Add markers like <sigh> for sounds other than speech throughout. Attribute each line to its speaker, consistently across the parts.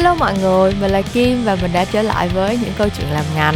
Speaker 1: Hello mọi người, mình là Kim và mình đã trở lại với những câu chuyện làm ngành.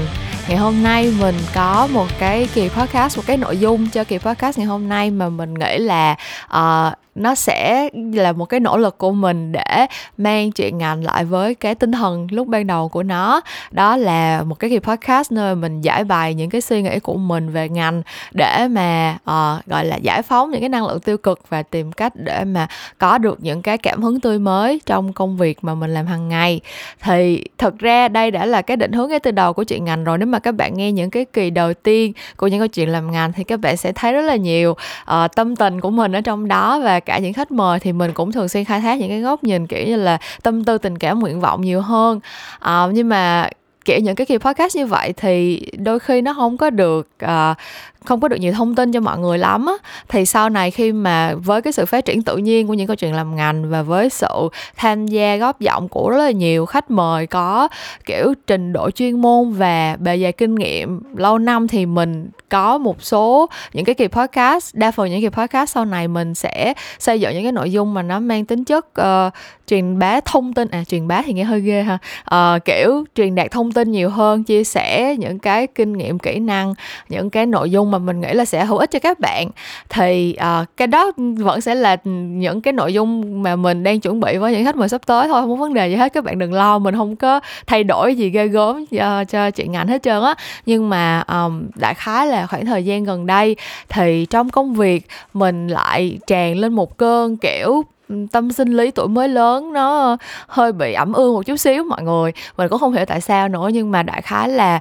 Speaker 1: Ngày hôm nay mình có một cái kỳ podcast, một cái nội dung cho kỳ podcast ngày hôm nay mà mình nghĩ là uh, nó sẽ là một cái nỗ lực của mình để mang chuyện ngành lại với cái tinh thần lúc ban đầu của nó. Đó là một cái kỳ podcast nơi mình giải bày những cái suy nghĩ của mình về ngành để mà uh, gọi là giải phóng những cái năng lượng tiêu cực và tìm cách để mà có được những cái cảm hứng tươi mới trong công việc mà mình làm hàng ngày. Thì thực ra đây đã là cái định hướng ngay từ đầu của chuyện ngành rồi. Nếu mà các bạn nghe những cái kỳ đầu tiên của những câu chuyện làm ngành thì các bạn sẽ thấy rất là nhiều uh, tâm tình của mình ở trong đó và cả những khách mời thì mình cũng thường xuyên khai thác những cái góc nhìn kiểu như là tâm tư tình cảm nguyện vọng nhiều hơn. À, nhưng mà kiểu những cái kỳ podcast như vậy thì đôi khi nó không có được uh, không có được nhiều thông tin cho mọi người lắm á. Thì sau này khi mà với cái sự phát triển tự nhiên của những câu chuyện làm ngành và với sự tham gia góp giọng của rất là nhiều khách mời có kiểu trình độ chuyên môn và bề dày kinh nghiệm lâu năm thì mình có một số những cái kỳ podcast. Đa phần những kỳ podcast sau này mình sẽ xây dựng những cái nội dung mà nó mang tính chất uh, truyền bá thông tin. À truyền bá thì nghe hơi ghê ha. Uh, kiểu truyền đạt thông tin nhiều hơn chia sẻ những cái kinh nghiệm kỹ năng những cái nội dung mà mình nghĩ là sẽ hữu ích cho các bạn. Thì uh, cái đó vẫn sẽ là những cái nội dung mà mình đang chuẩn bị với những khách mời sắp tới thôi không có vấn đề gì hết các bạn đừng lo mình không có thay đổi gì ghê gớm cho, cho chuyện ngành hết trơn á. Nhưng mà um, đại khái là khoảng thời gian gần đây thì trong công việc mình lại tràn lên một cơn kiểu tâm sinh lý tuổi mới lớn nó hơi bị ẩm ương một chút xíu mọi người. Mình cũng không hiểu tại sao nữa nhưng mà đại khái là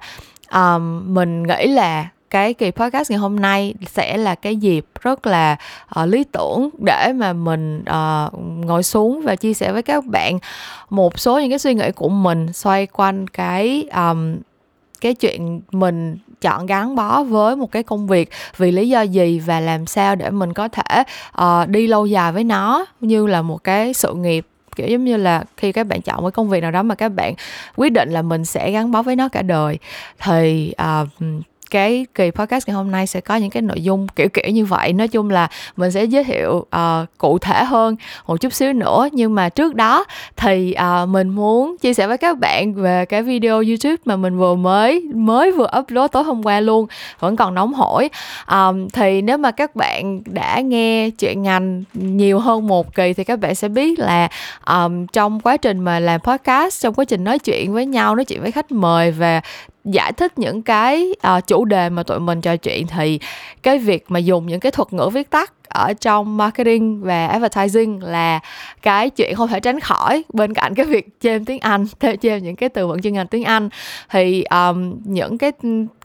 Speaker 1: um, mình nghĩ là cái kỳ podcast ngày hôm nay sẽ là cái dịp rất là uh, lý tưởng để mà mình uh, ngồi xuống và chia sẻ với các bạn một số những cái suy nghĩ của mình xoay quanh cái um, cái chuyện mình chọn gắn bó với một cái công việc vì lý do gì và làm sao để mình có thể uh, đi lâu dài với nó như là một cái sự nghiệp kiểu giống như là khi các bạn chọn một công việc nào đó mà các bạn quyết định là mình sẽ gắn bó với nó cả đời. Thì uh, cái kỳ podcast ngày hôm nay sẽ có những cái nội dung kiểu kiểu như vậy. Nói chung là mình sẽ giới thiệu uh, cụ thể hơn một chút xíu nữa. Nhưng mà trước đó thì uh, mình muốn chia sẻ với các bạn về cái video youtube mà mình vừa mới mới vừa upload tối hôm qua luôn. Vẫn còn nóng hổi. Um, thì nếu mà các bạn đã nghe chuyện ngành nhiều hơn một kỳ thì các bạn sẽ biết là um, trong quá trình mà làm podcast trong quá trình nói chuyện với nhau nói chuyện với khách mời và giải thích những cái uh, chủ đề mà tụi mình trò chuyện thì cái việc mà dùng những cái thuật ngữ viết tắt ở trong marketing và advertising là cái chuyện không thể tránh khỏi bên cạnh cái việc chêm tiếng Anh <laughs> thêm chêm những cái từ vựng chuyên ngành tiếng Anh. Thì um, những cái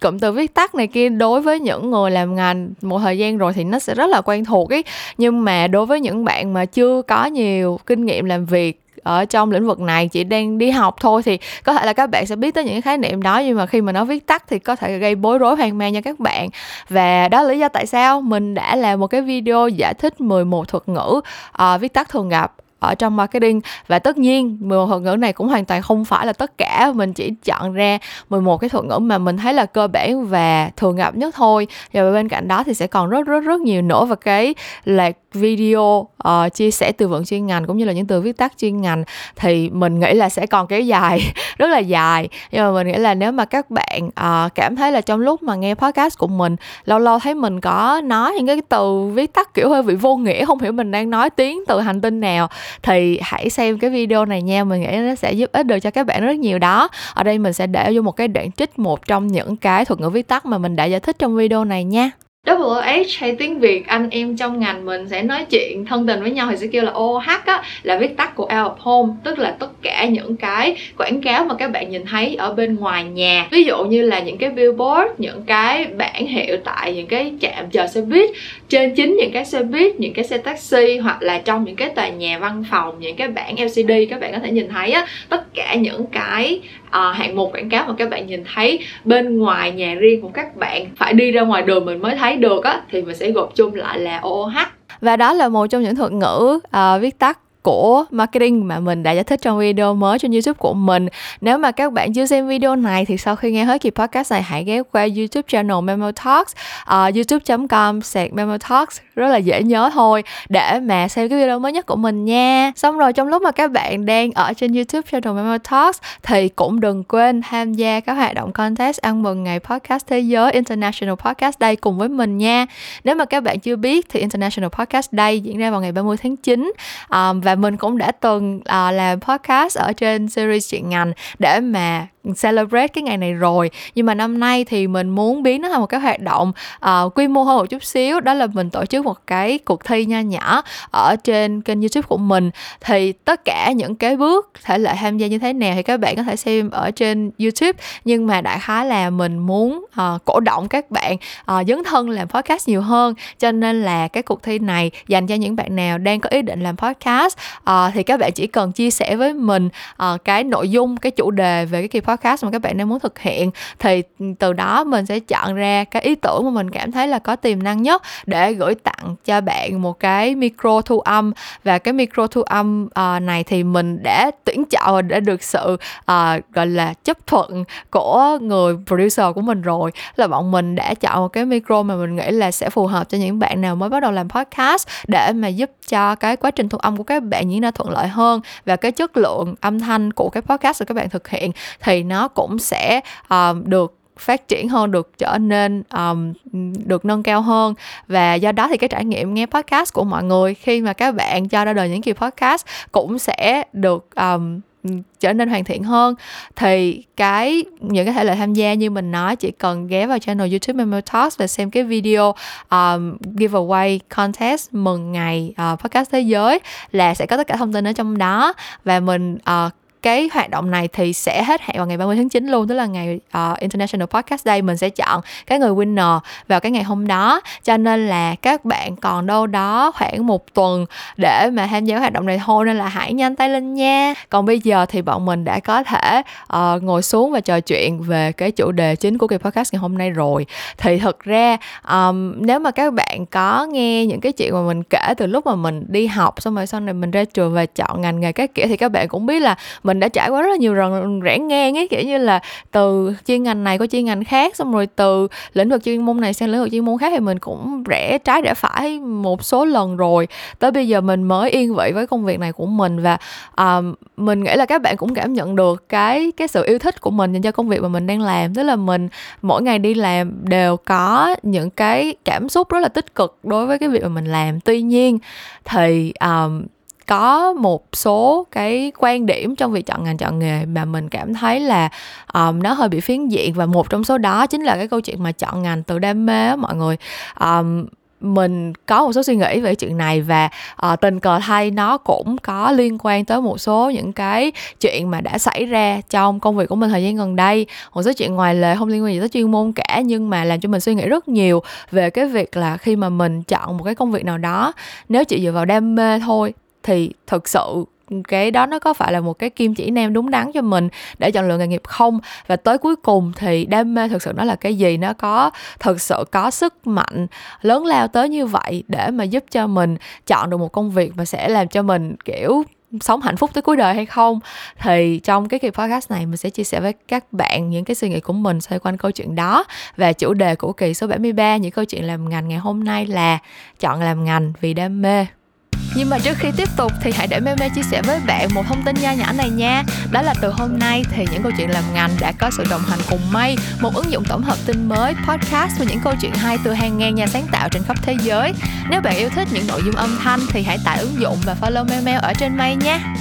Speaker 1: cụm từ viết tắt này kia đối với những người làm ngành một thời gian rồi thì nó sẽ rất là quen thuộc ấy. Nhưng mà đối với những bạn mà chưa có nhiều kinh nghiệm làm việc ở trong lĩnh vực này chỉ đang đi học thôi thì có thể là các bạn sẽ biết tới những khái niệm đó. Nhưng mà khi mà nó viết tắt thì có thể gây bối rối hoang mang cho các bạn. Và đó là lý do tại sao mình đã làm một cái video giải thích 11 thuật ngữ uh, viết tắt thường gặp ở trong marketing. Và tất nhiên 11 thuật ngữ này cũng hoàn toàn không phải là tất cả. Mình chỉ chọn ra 11 cái thuật ngữ mà mình thấy là cơ bản và thường gặp nhất thôi. Và bên cạnh đó thì sẽ còn rất rất rất nhiều nữa. Và cái là video uh, chia sẻ từ vựng chuyên ngành cũng như là những từ viết tắt chuyên ngành thì mình nghĩ là sẽ còn kéo dài <laughs> rất là dài. Nhưng mà mình nghĩ là nếu mà các bạn uh, cảm thấy là trong lúc mà nghe podcast của mình lâu lâu thấy mình có nói những cái từ viết tắt kiểu hơi bị vô nghĩa không hiểu mình đang nói tiếng từ hành tinh nào thì hãy xem cái video này nha. Mình nghĩ nó sẽ giúp ích được cho các bạn rất nhiều đó. Ở đây mình sẽ để vô một cái đoạn trích một trong những cái thuật ngữ viết tắt mà mình đã giải thích trong video này nha. WH hay tiếng Việt, anh em trong ngành mình sẽ nói chuyện thân tình với nhau thì sẽ kêu là OH á, là viết tắt của out of home, tức là tất cả những cái quảng cáo mà các bạn nhìn thấy ở bên ngoài nhà. Ví dụ như là những cái billboard, những cái bảng hiệu tại những cái trạm chờ xe buýt, trên chính những cái xe buýt, những cái xe taxi, hoặc là trong những cái tòa nhà văn phòng, những cái bảng LCD các bạn có thể nhìn thấy á, tất cả những cái à, hạng mục quảng cáo mà các bạn nhìn thấy bên ngoài nhà riêng của các bạn phải đi ra ngoài đường mình mới thấy được á thì mình sẽ gộp chung lại là OOH và đó là một trong những thuật ngữ uh, viết tắt của marketing mà mình đã giải thích trong video mới trên YouTube của mình. Nếu mà các bạn chưa xem video này thì sau khi nghe hết kỳ podcast này hãy ghé qua YouTube channel Memo Talks, ờ, uh, youtube.com sạc Memo Talks rất là dễ nhớ thôi để mà xem cái video mới nhất của mình nha. Xong rồi trong lúc mà các bạn đang ở trên YouTube channel Memo Talks thì cũng đừng quên tham gia các hoạt động contest ăn mừng ngày podcast thế giới International Podcast Day cùng với mình nha. Nếu mà các bạn chưa biết thì International Podcast Day diễn ra vào ngày 30 tháng 9 um, ờ, và mình cũng đã từng uh, làm podcast ở trên series chuyện ngành để mà celebrate cái ngày này rồi. Nhưng mà năm nay thì mình muốn biến nó thành một cái hoạt động uh, quy mô hơn một chút xíu. Đó là mình tổ chức một cái cuộc thi nho nhỏ ở trên kênh youtube của mình. Thì tất cả những cái bước thể lệ tham gia như thế nào thì các bạn có thể xem ở trên youtube. Nhưng mà đại khái là mình muốn uh, cổ động các bạn uh, dấn thân làm podcast nhiều hơn. Cho nên là cái cuộc thi này dành cho những bạn nào đang có ý định làm podcast uh, thì các bạn chỉ cần chia sẻ với mình uh, cái nội dung cái chủ đề về cái kỳ podcast podcast mà các bạn đang muốn thực hiện thì từ đó mình sẽ chọn ra cái ý tưởng mà mình cảm thấy là có tiềm năng nhất để gửi tặng cho bạn một cái micro thu âm. Và cái micro thu âm uh, này thì mình đã tuyển chọn và đã được sự uh, gọi là chấp thuận của người producer của mình rồi. Là bọn mình đã chọn một cái micro mà mình nghĩ là sẽ phù hợp cho những bạn nào mới bắt đầu làm podcast để mà giúp cho cái quá trình thu âm của các bạn diễn ra thuận lợi hơn và cái chất lượng âm thanh của cái podcast của các bạn thực hiện. Thì nó cũng sẽ um, được phát triển hơn được trở nên um, được nâng cao hơn. Và do đó thì cái trải nghiệm nghe podcast của mọi người khi mà các bạn cho ra đời những kỳ podcast cũng sẽ được um, trở nên hoàn thiện hơn. Thì cái những cái thể loại tham gia như mình nói chỉ cần ghé vào channel YouTube Memo Talks và xem cái video um, giveaway contest mừng ngày uh, podcast thế giới là sẽ có tất cả thông tin ở trong đó. Và mình uh, cái hoạt động này thì sẽ hết hạn vào ngày 30 tháng 9 luôn tức là ngày uh, International Podcast Day mình sẽ chọn cái người winner vào cái ngày hôm đó. Cho nên là các bạn còn đâu đó khoảng một tuần để mà tham gia hoạt động này thôi nên là hãy nhanh tay lên nha. Còn bây giờ thì bọn mình đã có thể uh, ngồi xuống và trò chuyện về cái chủ đề chính của kỳ podcast ngày hôm nay rồi. Thì thực ra um, nếu mà các bạn có nghe những cái chuyện mà mình kể từ lúc mà mình đi học xong rồi sau này mình ra trường và chọn ngành nghề các kiểu thì các bạn cũng biết là mình đã trải qua rất là nhiều lần rẽ ngang ấy kiểu như là từ chuyên ngành này qua chuyên ngành khác xong rồi từ lĩnh vực chuyên môn này sang lĩnh vực chuyên môn khác thì mình cũng rẽ trái rẽ phải một số lần rồi. Tới bây giờ mình mới yên vị với công việc này của mình và um, mình nghĩ là các bạn cũng cảm nhận được cái cái sự yêu thích của mình dành cho công việc mà mình đang làm. Tức là mình mỗi ngày đi làm đều có những cái cảm xúc rất là tích cực đối với cái việc mà mình làm. Tuy nhiên thì um, có một số cái quan điểm trong việc chọn ngành chọn nghề mà mình cảm thấy là um, nó hơi bị phiến diện. Và một trong số đó chính là cái câu chuyện mà chọn ngành từ đam mê á mọi người. Um, mình có một số suy nghĩ về chuyện này và uh, tình cờ thay nó cũng có liên quan tới một số những cái chuyện mà đã xảy ra trong công việc của mình thời gian gần đây. Một số chuyện ngoài lề không liên quan gì tới chuyên môn cả nhưng mà làm cho mình suy nghĩ rất nhiều về cái việc là khi mà mình chọn một cái công việc nào đó nếu chỉ dựa vào đam mê thôi thì thực sự cái đó nó có phải là một cái kim chỉ nam đúng đắn cho mình để chọn lựa nghề nghiệp không? Và tới cuối cùng thì đam mê thực sự nó là cái gì? Nó có thực sự có sức mạnh lớn lao tới như vậy để mà giúp cho mình chọn được một công việc mà sẽ làm cho mình, kiểu, sống hạnh phúc tới cuối đời hay không? Thì trong cái kỳ podcast này mình sẽ chia sẻ với các bạn những cái suy nghĩ của mình xoay quanh câu chuyện đó. Và chủ đề của kỳ số 73 những câu chuyện làm ngành ngày hôm nay là chọn làm ngành vì đam mê nhưng mà trước khi tiếp tục thì hãy để Meme chia sẻ với bạn một thông tin nho nhỏ này nha. Đó là từ hôm nay thì những câu chuyện làm ngành đã có sự đồng hành cùng May Một ứng dụng tổng hợp tin mới, podcast và những câu chuyện hay từ hàng ngàn nhà sáng tạo trên khắp thế giới. Nếu bạn yêu thích những nội dung âm thanh thì hãy tải ứng dụng và follow Meme ở trên May nha.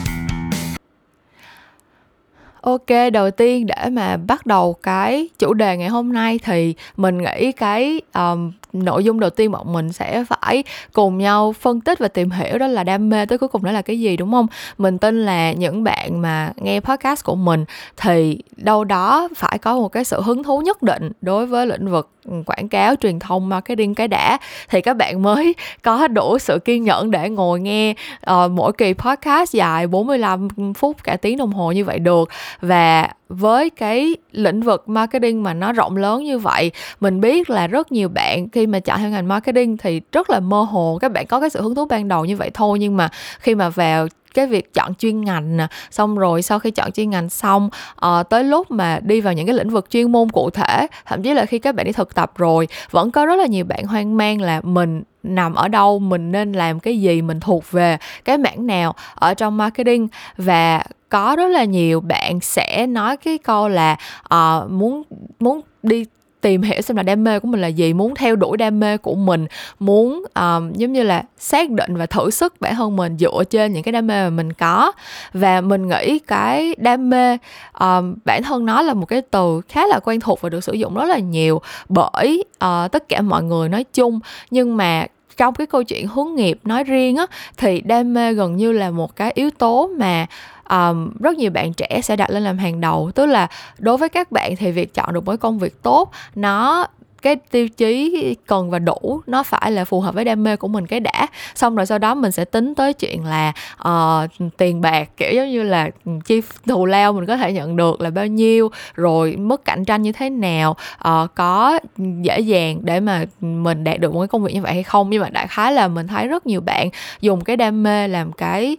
Speaker 1: Ok, đầu tiên để mà bắt đầu cái chủ đề ngày hôm nay thì mình nghĩ cái um, nội dung đầu tiên bọn mình sẽ phải cùng nhau phân tích và tìm hiểu đó là đam mê tới cuối cùng đó là cái gì đúng không? Mình tin là những bạn mà nghe podcast của mình thì đâu đó phải có một cái sự hứng thú nhất định đối với lĩnh vực ừ, quảng cáo truyền thông marketing cái đã. Thì các bạn mới có đủ sự kiên nhẫn để ngồi nghe uh, mỗi kỳ podcast dài 45 phút cả tiếng đồng hồ như vậy được. Và với cái lĩnh vực marketing mà nó rộng lớn như vậy mình biết là rất nhiều bạn khi mà chọn theo ngành marketing thì rất là mơ hồ các bạn có cái sự hứng thú ban đầu như vậy thôi. Nhưng mà khi mà vào cái việc chọn chuyên ngành nè xong rồi sau khi chọn chuyên ngành xong uh, tới lúc mà đi vào những cái lĩnh vực chuyên môn cụ thể thậm chí là khi các bạn đi thực tập rồi vẫn có rất là nhiều bạn hoang mang là mình nằm ở đâu mình nên làm cái gì mình thuộc về cái mảng nào ở trong marketing. Và có rất là nhiều bạn sẽ nói cái câu là uh, muốn muốn đi tìm hiểu xem là đam mê của mình là gì muốn theo đuổi đam mê của mình muốn um, giống như là xác định và thử sức bản thân mình dựa trên những cái đam mê mà mình có. Và mình nghĩ cái đam mê um, bản thân nó là một cái từ khá là quen thuộc và được sử dụng rất là nhiều bởi uh, tất cả mọi người nói chung. Nhưng mà trong cái câu chuyện hướng nghiệp nói riêng á thì đam mê gần như là một cái yếu tố mà um, rất nhiều bạn trẻ sẽ đặt lên làm hàng đầu. Tức là đối với các bạn thì việc chọn được một công việc tốt nó cái tiêu chí cần và đủ nó phải là phù hợp với đam mê của mình cái đã. Xong rồi sau đó mình sẽ tính tới chuyện là uh, tiền bạc kiểu giống như là chi thù lao mình có thể nhận được là bao nhiêu rồi mức cạnh tranh như thế nào uh, có dễ dàng để mà mình đạt được một cái công việc như vậy hay không. Nhưng mà đại khái là mình thấy rất nhiều bạn dùng cái đam mê làm cái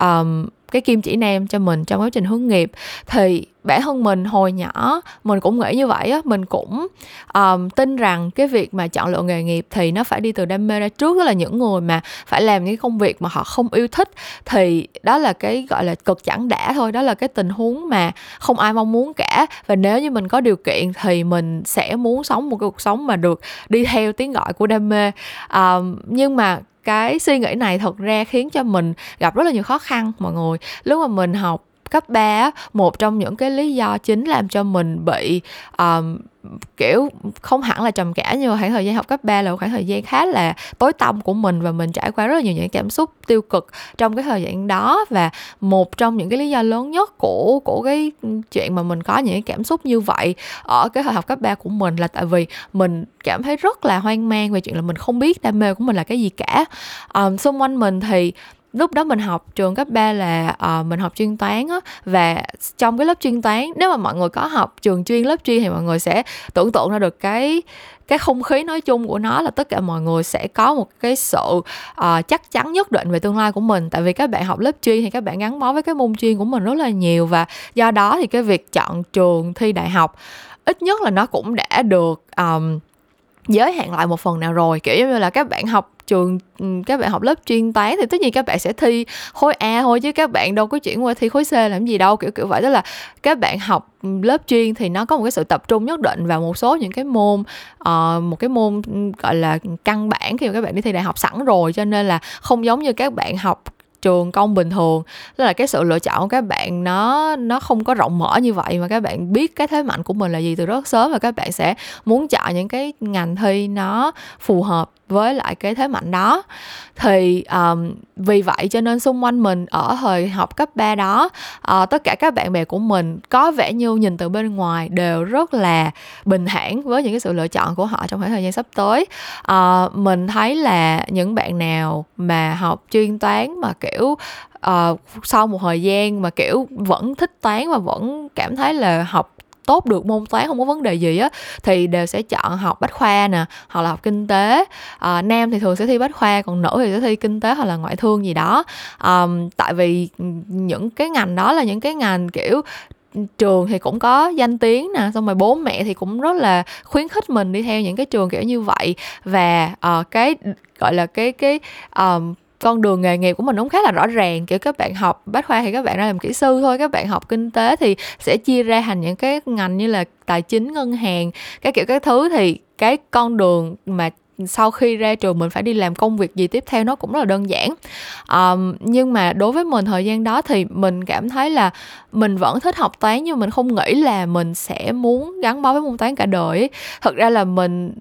Speaker 1: um, cái kim chỉ nam cho mình trong quá trình hướng nghiệp. Thì bản thân mình hồi nhỏ mình cũng nghĩ như vậy á. Mình cũng um, tin rằng cái việc mà chọn lựa nghề nghiệp thì nó phải đi từ đam mê ra trước. Đó là những người mà phải làm những công việc mà họ không yêu thích thì đó là cái gọi là cực chẳng đã thôi. Đó là cái tình huống mà không ai mong muốn cả. Và nếu như mình có điều kiện thì mình sẽ muốn sống một cái cuộc sống mà được đi theo tiếng gọi của đam mê. Um, nhưng mà cái suy nghĩ này thật ra khiến cho mình gặp rất là nhiều khó khăn mọi người lúc mà mình học cấp 3 một trong những cái lý do chính làm cho mình bị um, kiểu không hẳn là trầm cảm nhưng mà khoảng thời gian học cấp 3 là một khoảng thời gian khá là tối tăm của mình và mình trải qua rất là nhiều những cảm xúc tiêu cực trong cái thời gian đó. Và một trong những cái lý do lớn nhất của của cái chuyện mà mình có những cảm xúc như vậy ở cái thời học cấp 3 của mình là tại vì mình cảm thấy rất là hoang mang về chuyện là mình không biết đam mê của mình là cái gì cả. Um, xung quanh mình thì lúc đó mình học trường cấp 3 là uh, mình học chuyên toán á và trong cái lớp chuyên toán nếu mà mọi người có học trường chuyên lớp chuyên thì mọi người sẽ tưởng tượng ra được cái cái không khí nói chung của nó là tất cả mọi người sẽ có một cái sự uh, chắc chắn nhất định về tương lai của mình. Tại vì các bạn học lớp chuyên thì các bạn gắn bó với cái môn chuyên của mình rất là nhiều và do đó thì cái việc chọn trường thi đại học ít nhất là nó cũng đã được um, giới hạn lại một phần nào rồi. Kiểu như là các bạn học trường ừ, các bạn học lớp chuyên toán thì tất nhiên các bạn sẽ thi khối A thôi chứ các bạn đâu có chuyển qua thi khối C làm gì đâu. Kiểu kiểu vậy. Tức là các bạn học ừ, lớp chuyên thì nó có một cái sự tập trung nhất định vào một số những cái môn uh, một cái môn ừ, gọi là căn bản khi mà các bạn đi thi đại học sẵn rồi. Cho nên là không giống như các bạn học trường công bình thường. Tức là cái sự lựa chọn của các bạn nó nó không có rộng mở như vậy mà các bạn biết cái thế mạnh của mình là gì từ rất sớm và các bạn sẽ muốn chọn những cái ngành thi nó phù hợp với lại cái thế mạnh đó. Thì um, vì vậy cho nên xung quanh mình ở thời học cấp 3 đó uh, tất cả các bạn bè của mình có vẻ như nhìn từ bên ngoài đều rất là bình thản với những cái sự lựa chọn của họ trong khoảng thời gian sắp tới. Uh, mình thấy là những bạn nào mà học chuyên toán mà kiểu uh, sau một thời gian mà kiểu vẫn thích toán và vẫn cảm thấy là học tốt được môn toán không có vấn đề gì á thì đều sẽ chọn học bách khoa nè hoặc là học kinh tế. À, nam thì thường sẽ thi bách khoa còn nữ thì sẽ thi kinh tế hoặc là ngoại thương gì đó. À, tại vì ừ, những cái ngành đó là những cái ngành kiểu trường thì cũng có danh tiếng nè xong rồi bố mẹ thì cũng rất là khuyến khích mình đi theo những cái trường kiểu như vậy. Và uh, cái gọi là cái cái um, con đường nghề nghiệp của mình cũng khá là rõ ràng. Kiểu các bạn học bách khoa thì các bạn ra làm kỹ sư thôi các bạn học kinh tế thì sẽ chia ra thành những cái ngành như là tài chính ngân hàng các kiểu các thứ. Thì cái con đường mà sau khi ra trường mình phải đi làm công việc gì tiếp theo nó cũng rất là đơn giản. Um, nhưng mà đối với mình thời gian đó thì mình cảm thấy là mình vẫn thích học toán nhưng mình không nghĩ là mình sẽ muốn gắn bó với môn toán cả đời thật ra là mình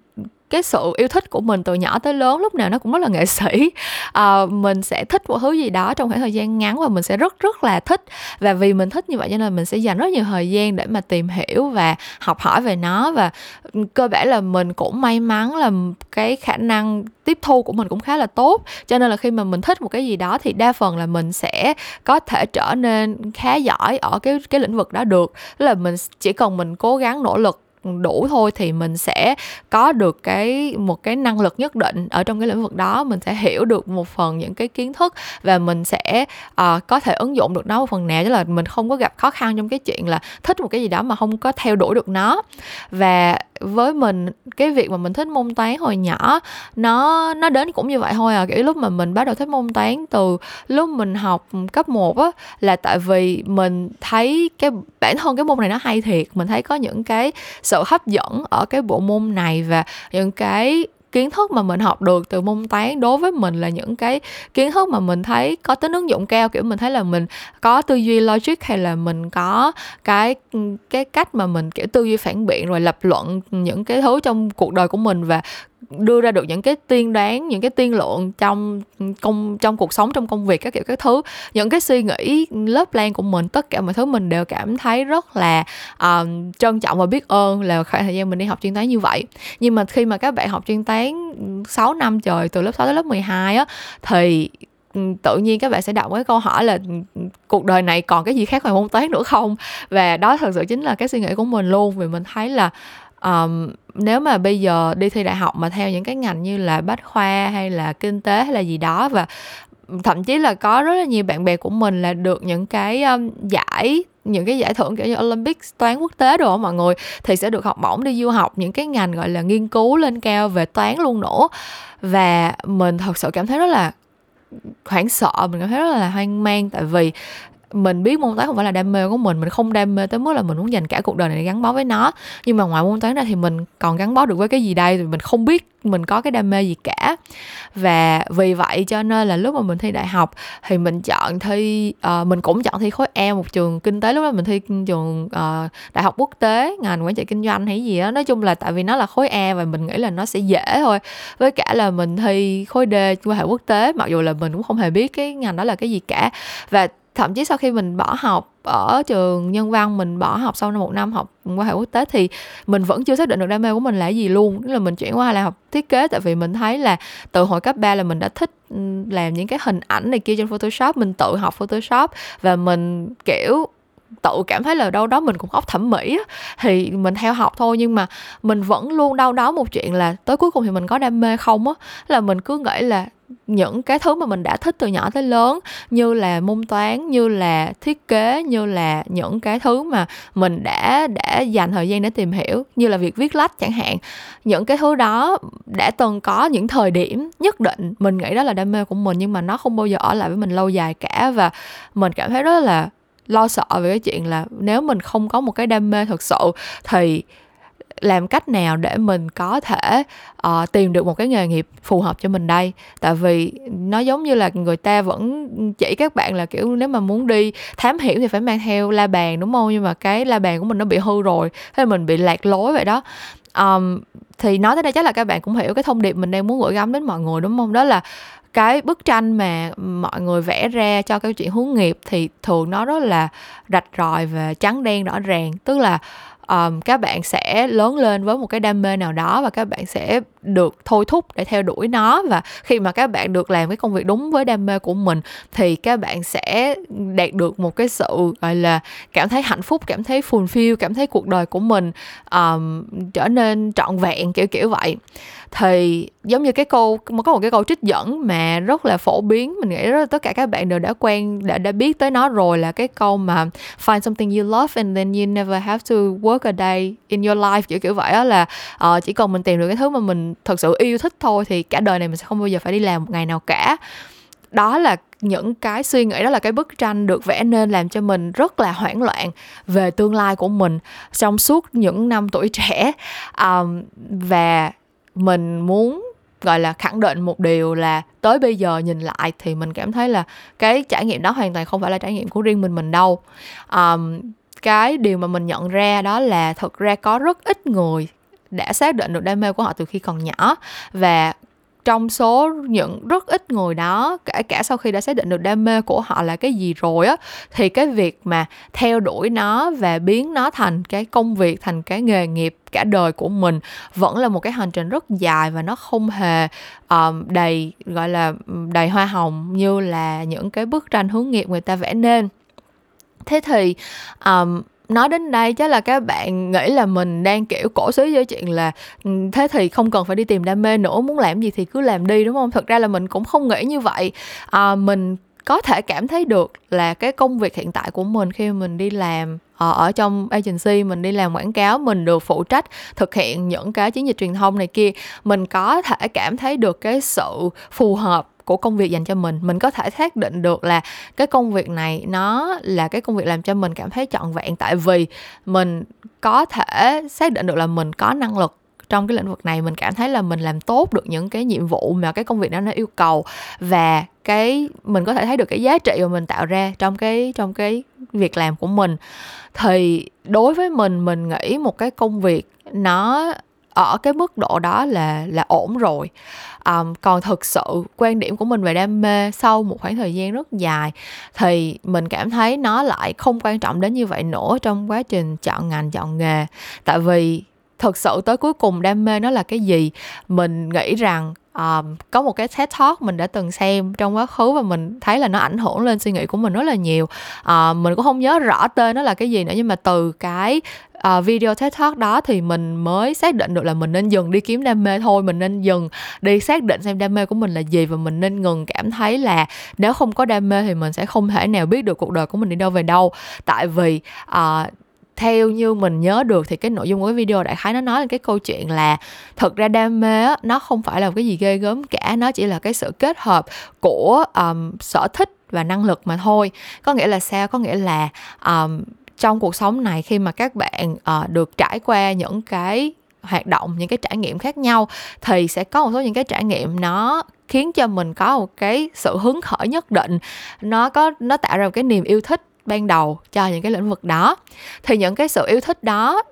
Speaker 1: cái sự yêu thích của mình từ nhỏ tới lớn lúc nào nó cũng rất là nghệ sĩ. À, mình sẽ thích một thứ gì đó trong khoảng thời gian ngắn và mình sẽ rất rất là thích. Và vì mình thích như vậy cho nên mình sẽ dành rất nhiều thời gian để mà tìm hiểu và học hỏi về nó. Và ừ, cơ bản là mình cũng may mắn là cái khả năng tiếp thu của mình cũng khá là tốt. Cho nên là khi mà mình thích một cái gì đó thì đa phần là mình sẽ có thể trở nên khá giỏi ở cái cái lĩnh vực đó được. Tức là mình chỉ cần mình cố gắng nỗ lực đủ thôi thì mình sẽ có được cái một cái năng lực nhất định ở trong cái lĩnh vực đó. Mình sẽ hiểu được một phần những cái kiến thức và mình sẽ uh, có thể ứng dụng được nó một phần nào tức là mình không có gặp khó khăn trong cái chuyện là thích một cái gì đó mà không có theo đuổi được nó. Và với mình cái việc mà mình thích môn toán hồi nhỏ nó nó đến cũng như vậy thôi à. Kiểu lúc mà mình bắt đầu thích môn toán từ lúc mình học cấp 1 á là tại vì mình thấy cái bản thân cái môn này nó hay thiệt. Mình thấy có những cái sự hấp dẫn ở cái bộ môn này và những cái kiến thức mà mình học được từ môn toán đối với mình là những cái kiến thức mà mình thấy có tính ứng dụng cao. Kiểu mình thấy là mình có tư duy logic hay là mình có cái cái cách mà mình, kiểu, tư duy phản biện rồi lập luận những cái thứ trong cuộc đời của mình và đưa ra được những cái tiên đoán những cái tiên lượng trong công trong cuộc sống trong công việc các kiểu các thứ. Những cái suy nghĩ lớp lan của mình tất cả mọi thứ mình đều cảm thấy rất là uh, trân trọng và biết ơn là khoảng thời gian mình đi học chuyên toán như vậy. Nhưng mà khi mà các bạn học chuyên toán 6 năm trời từ lớp 6 tới lớp 12 á thì ừ, tự nhiên các bạn sẽ đọc cái câu hỏi là ừ, cuộc đời này còn cái gì khác ngoài môn toán nữa không? Và đó thật sự chính là cái suy nghĩ của mình luôn vì mình thấy là um, nếu mà bây giờ đi thi đại học mà theo những cái ngành như là bách khoa hay là kinh tế hay là gì đó và thậm chí là có rất là nhiều bạn bè của mình là được những cái um, giải những cái giải thưởng kiểu như Olympic toán quốc tế đồ mọi người thì sẽ được học bổng đi du học những cái ngành gọi là nghiên cứu lên cao về toán luôn nữa. Và mình thật sự cảm thấy rất là hoảng sợ mình cảm thấy rất là hoang mang tại vì mình biết môn toán không phải là đam mê của mình mình không đam mê tới mức là mình muốn dành cả cuộc đời này để gắn bó với nó. Nhưng mà ngoài môn toán ra thì mình còn gắn bó được với cái gì đây? Thì mình không biết mình có cái đam mê gì cả. Và vì vậy cho nên là lúc mà mình thi đại học thì mình chọn thi uh, mình cũng chọn thi khối E một trường kinh tế. Lúc đó mình thi trường uh, đại học quốc tế ngành quản trị kinh doanh hay gì đó nói chung là tại vì nó là khối E và mình nghĩ là nó sẽ dễ thôi. Với cả là mình thi khối D quan hệ quốc tế mặc dù là mình cũng không hề biết cái ngành đó là cái gì cả. Và thậm chí sau khi mình bỏ học ở trường nhân văn, mình bỏ học sau một năm học quan hệ quốc tế thì mình vẫn chưa xác định được đam mê của mình là gì luôn. Tức là mình chuyển qua là học thiết kế tại vì mình thấy là từ hồi cấp 3 là mình đã thích ừ, làm những cái hình ảnh này kia trên photoshop, mình tự học photoshop và mình, kiểu, tự cảm thấy là đâu đó mình cũng óc thẩm mỹ thì mình theo học thôi nhưng mà mình vẫn luôn đau đó một chuyện là tới cuối cùng thì mình có đam mê không á. Là mình cứ nghĩ là những cái thứ mà mình đã thích từ nhỏ tới lớn, như là môn toán, như là thiết kế, như là những cái thứ mà mình đã đã dành thời gian để tìm hiểu, như là việc viết lách chẳng hạn. Những cái thứ đó đã từng có những thời điểm nhất định mình nghĩ đó là đam mê của mình, nhưng mà nó không bao giờ ở lại với mình lâu dài cả, và mình cảm thấy rất là lo sợ về cái chuyện là nếu mình không có một cái đam mê thật sự thì làm cách nào để mình có thể uh, tìm được một cái nghề nghiệp phù hợp cho mình đây? Tại vì nó giống như là người ta vẫn chỉ các bạn là kiểu nếu mà muốn đi thám hiểm thì phải mang theo la bàn đúng không? Nhưng mà cái la bàn của mình nó bị hư rồi thế mình bị lạc lối vậy đó. Um, thì nói tới đây chắc là các bạn cũng hiểu cái thông điệp mình đang muốn gửi gắm đến mọi người đúng không? Đó là cái bức tranh mà mọi người vẽ ra cho cái chuyện hướng nghiệp thì thường nó rất là rạch ròi và trắng đen rõ ràng. Tức là um, các bạn sẽ lớn lên với một cái đam mê nào đó và các bạn sẽ được thôi thúc để theo đuổi nó. Và khi mà các bạn được làm cái công việc đúng với đam mê của mình thì các bạn sẽ đạt được một cái sự gọi là cảm thấy hạnh phúc cảm thấy fulfill cảm thấy cuộc đời của mình um, trở nên trọn vẹn kiểu kiểu vậy thì giống như cái câu có một cái câu trích dẫn mà rất là phổ biến. Mình nghĩ rất là tất cả các bạn đều đã quen đã đã biết tới nó rồi là cái câu mà find something you love and then you never have to work a day in your life. Kiểu kiểu vậy đó là uh, chỉ cần mình tìm được cái thứ mà mình thật sự yêu thích thôi thì cả đời này mình sẽ không bao giờ phải đi làm một ngày nào cả. Đó là những cái suy nghĩ đó là cái bức tranh được vẽ nên làm cho mình rất là hoảng loạn về tương lai của mình trong suốt những năm tuổi trẻ. Um, và mình muốn gọi là khẳng định một điều là tới bây giờ nhìn lại thì mình cảm thấy là cái trải nghiệm đó hoàn toàn không phải là trải nghiệm của riêng mình mình đâu. Um, cái điều mà mình nhận ra đó là thực ra có rất ít người đã xác định được đam mê của họ từ khi còn nhỏ và trong số những rất ít người đó kể cả sau khi đã xác định được đam mê của họ là cái gì rồi á thì cái việc mà theo đuổi nó và biến nó thành cái công việc thành cái nghề nghiệp cả đời của mình vẫn là một cái hành trình rất dài và nó không hề um, đầy gọi là đầy hoa hồng như là những cái bức tranh hướng nghiệp người ta vẽ nên. Thế thì um, nói đến đây chắc là các bạn nghĩ là mình đang kiểu cổ xí với chuyện là ừ, thế thì không cần phải đi tìm đam mê nữa muốn làm gì thì cứ làm đi đúng không? Thật ra là mình cũng không nghĩ như vậy. À, mình có thể cảm thấy được là cái công việc hiện tại của mình khi mình đi làm ở, ở trong agency mình đi làm quảng cáo mình được phụ trách thực hiện những cái chiến dịch truyền thông này kia mình có thể cảm thấy được cái sự phù hợp của công việc dành cho mình. Mình có thể xác định được là cái công việc này nó là cái công việc làm cho mình cảm thấy trọn vẹn. Tại vì mình có thể xác định được là mình có năng lực trong cái lĩnh vực này. Mình cảm thấy là mình làm tốt được những cái nhiệm vụ mà cái công việc đó nó yêu cầu. Và cái, mình có thể thấy được cái giá trị mà mình tạo ra trong cái trong cái việc làm của mình. Thì đối với mình mình nghĩ một cái công việc nó ở cái mức độ đó là là ổn rồi. Um, còn thực sự quan điểm của mình về đam mê sau một khoảng thời gian rất dài thì mình cảm thấy nó lại không quan trọng đến như vậy nữa trong quá trình chọn ngành chọn nghề. Tại vì thực sự tới cuối cùng đam mê nó là cái gì? Mình nghĩ rằng um, có một cái TED Talk mình đã từng xem trong quá khứ và mình thấy là nó ảnh hưởng lên suy nghĩ của mình rất là nhiều. Uh, mình cũng không nhớ rõ tên nó là cái gì nữa nhưng mà từ cái uh, video TED Talk đó thì mình mới xác định được là mình nên dừng đi kiếm đam mê thôi mình nên dừng đi xác định xem đam mê của mình là gì và mình nên ngừng cảm thấy là nếu không có đam mê thì mình sẽ không thể nào biết được cuộc đời của mình đi đâu về đâu. Tại vì uh, theo như mình nhớ được thì cái nội dung của cái video đại khái nó nói là cái câu chuyện là thực ra đam mê á, nó không phải là cái gì ghê gớm cả nó chỉ là cái sự kết hợp của um, sở thích và năng lực mà thôi. Có nghĩa là sao? Có nghĩa là um, trong cuộc sống này khi mà các bạn uh, được trải qua những cái hoạt động những cái trải nghiệm khác nhau thì sẽ có một số những cái trải nghiệm nó khiến cho mình có một cái sự hứng khởi nhất định. Nó có nó tạo ra một cái niềm yêu thích ban đầu cho những cái lĩnh vực đó. Thì những cái sự yêu thích đó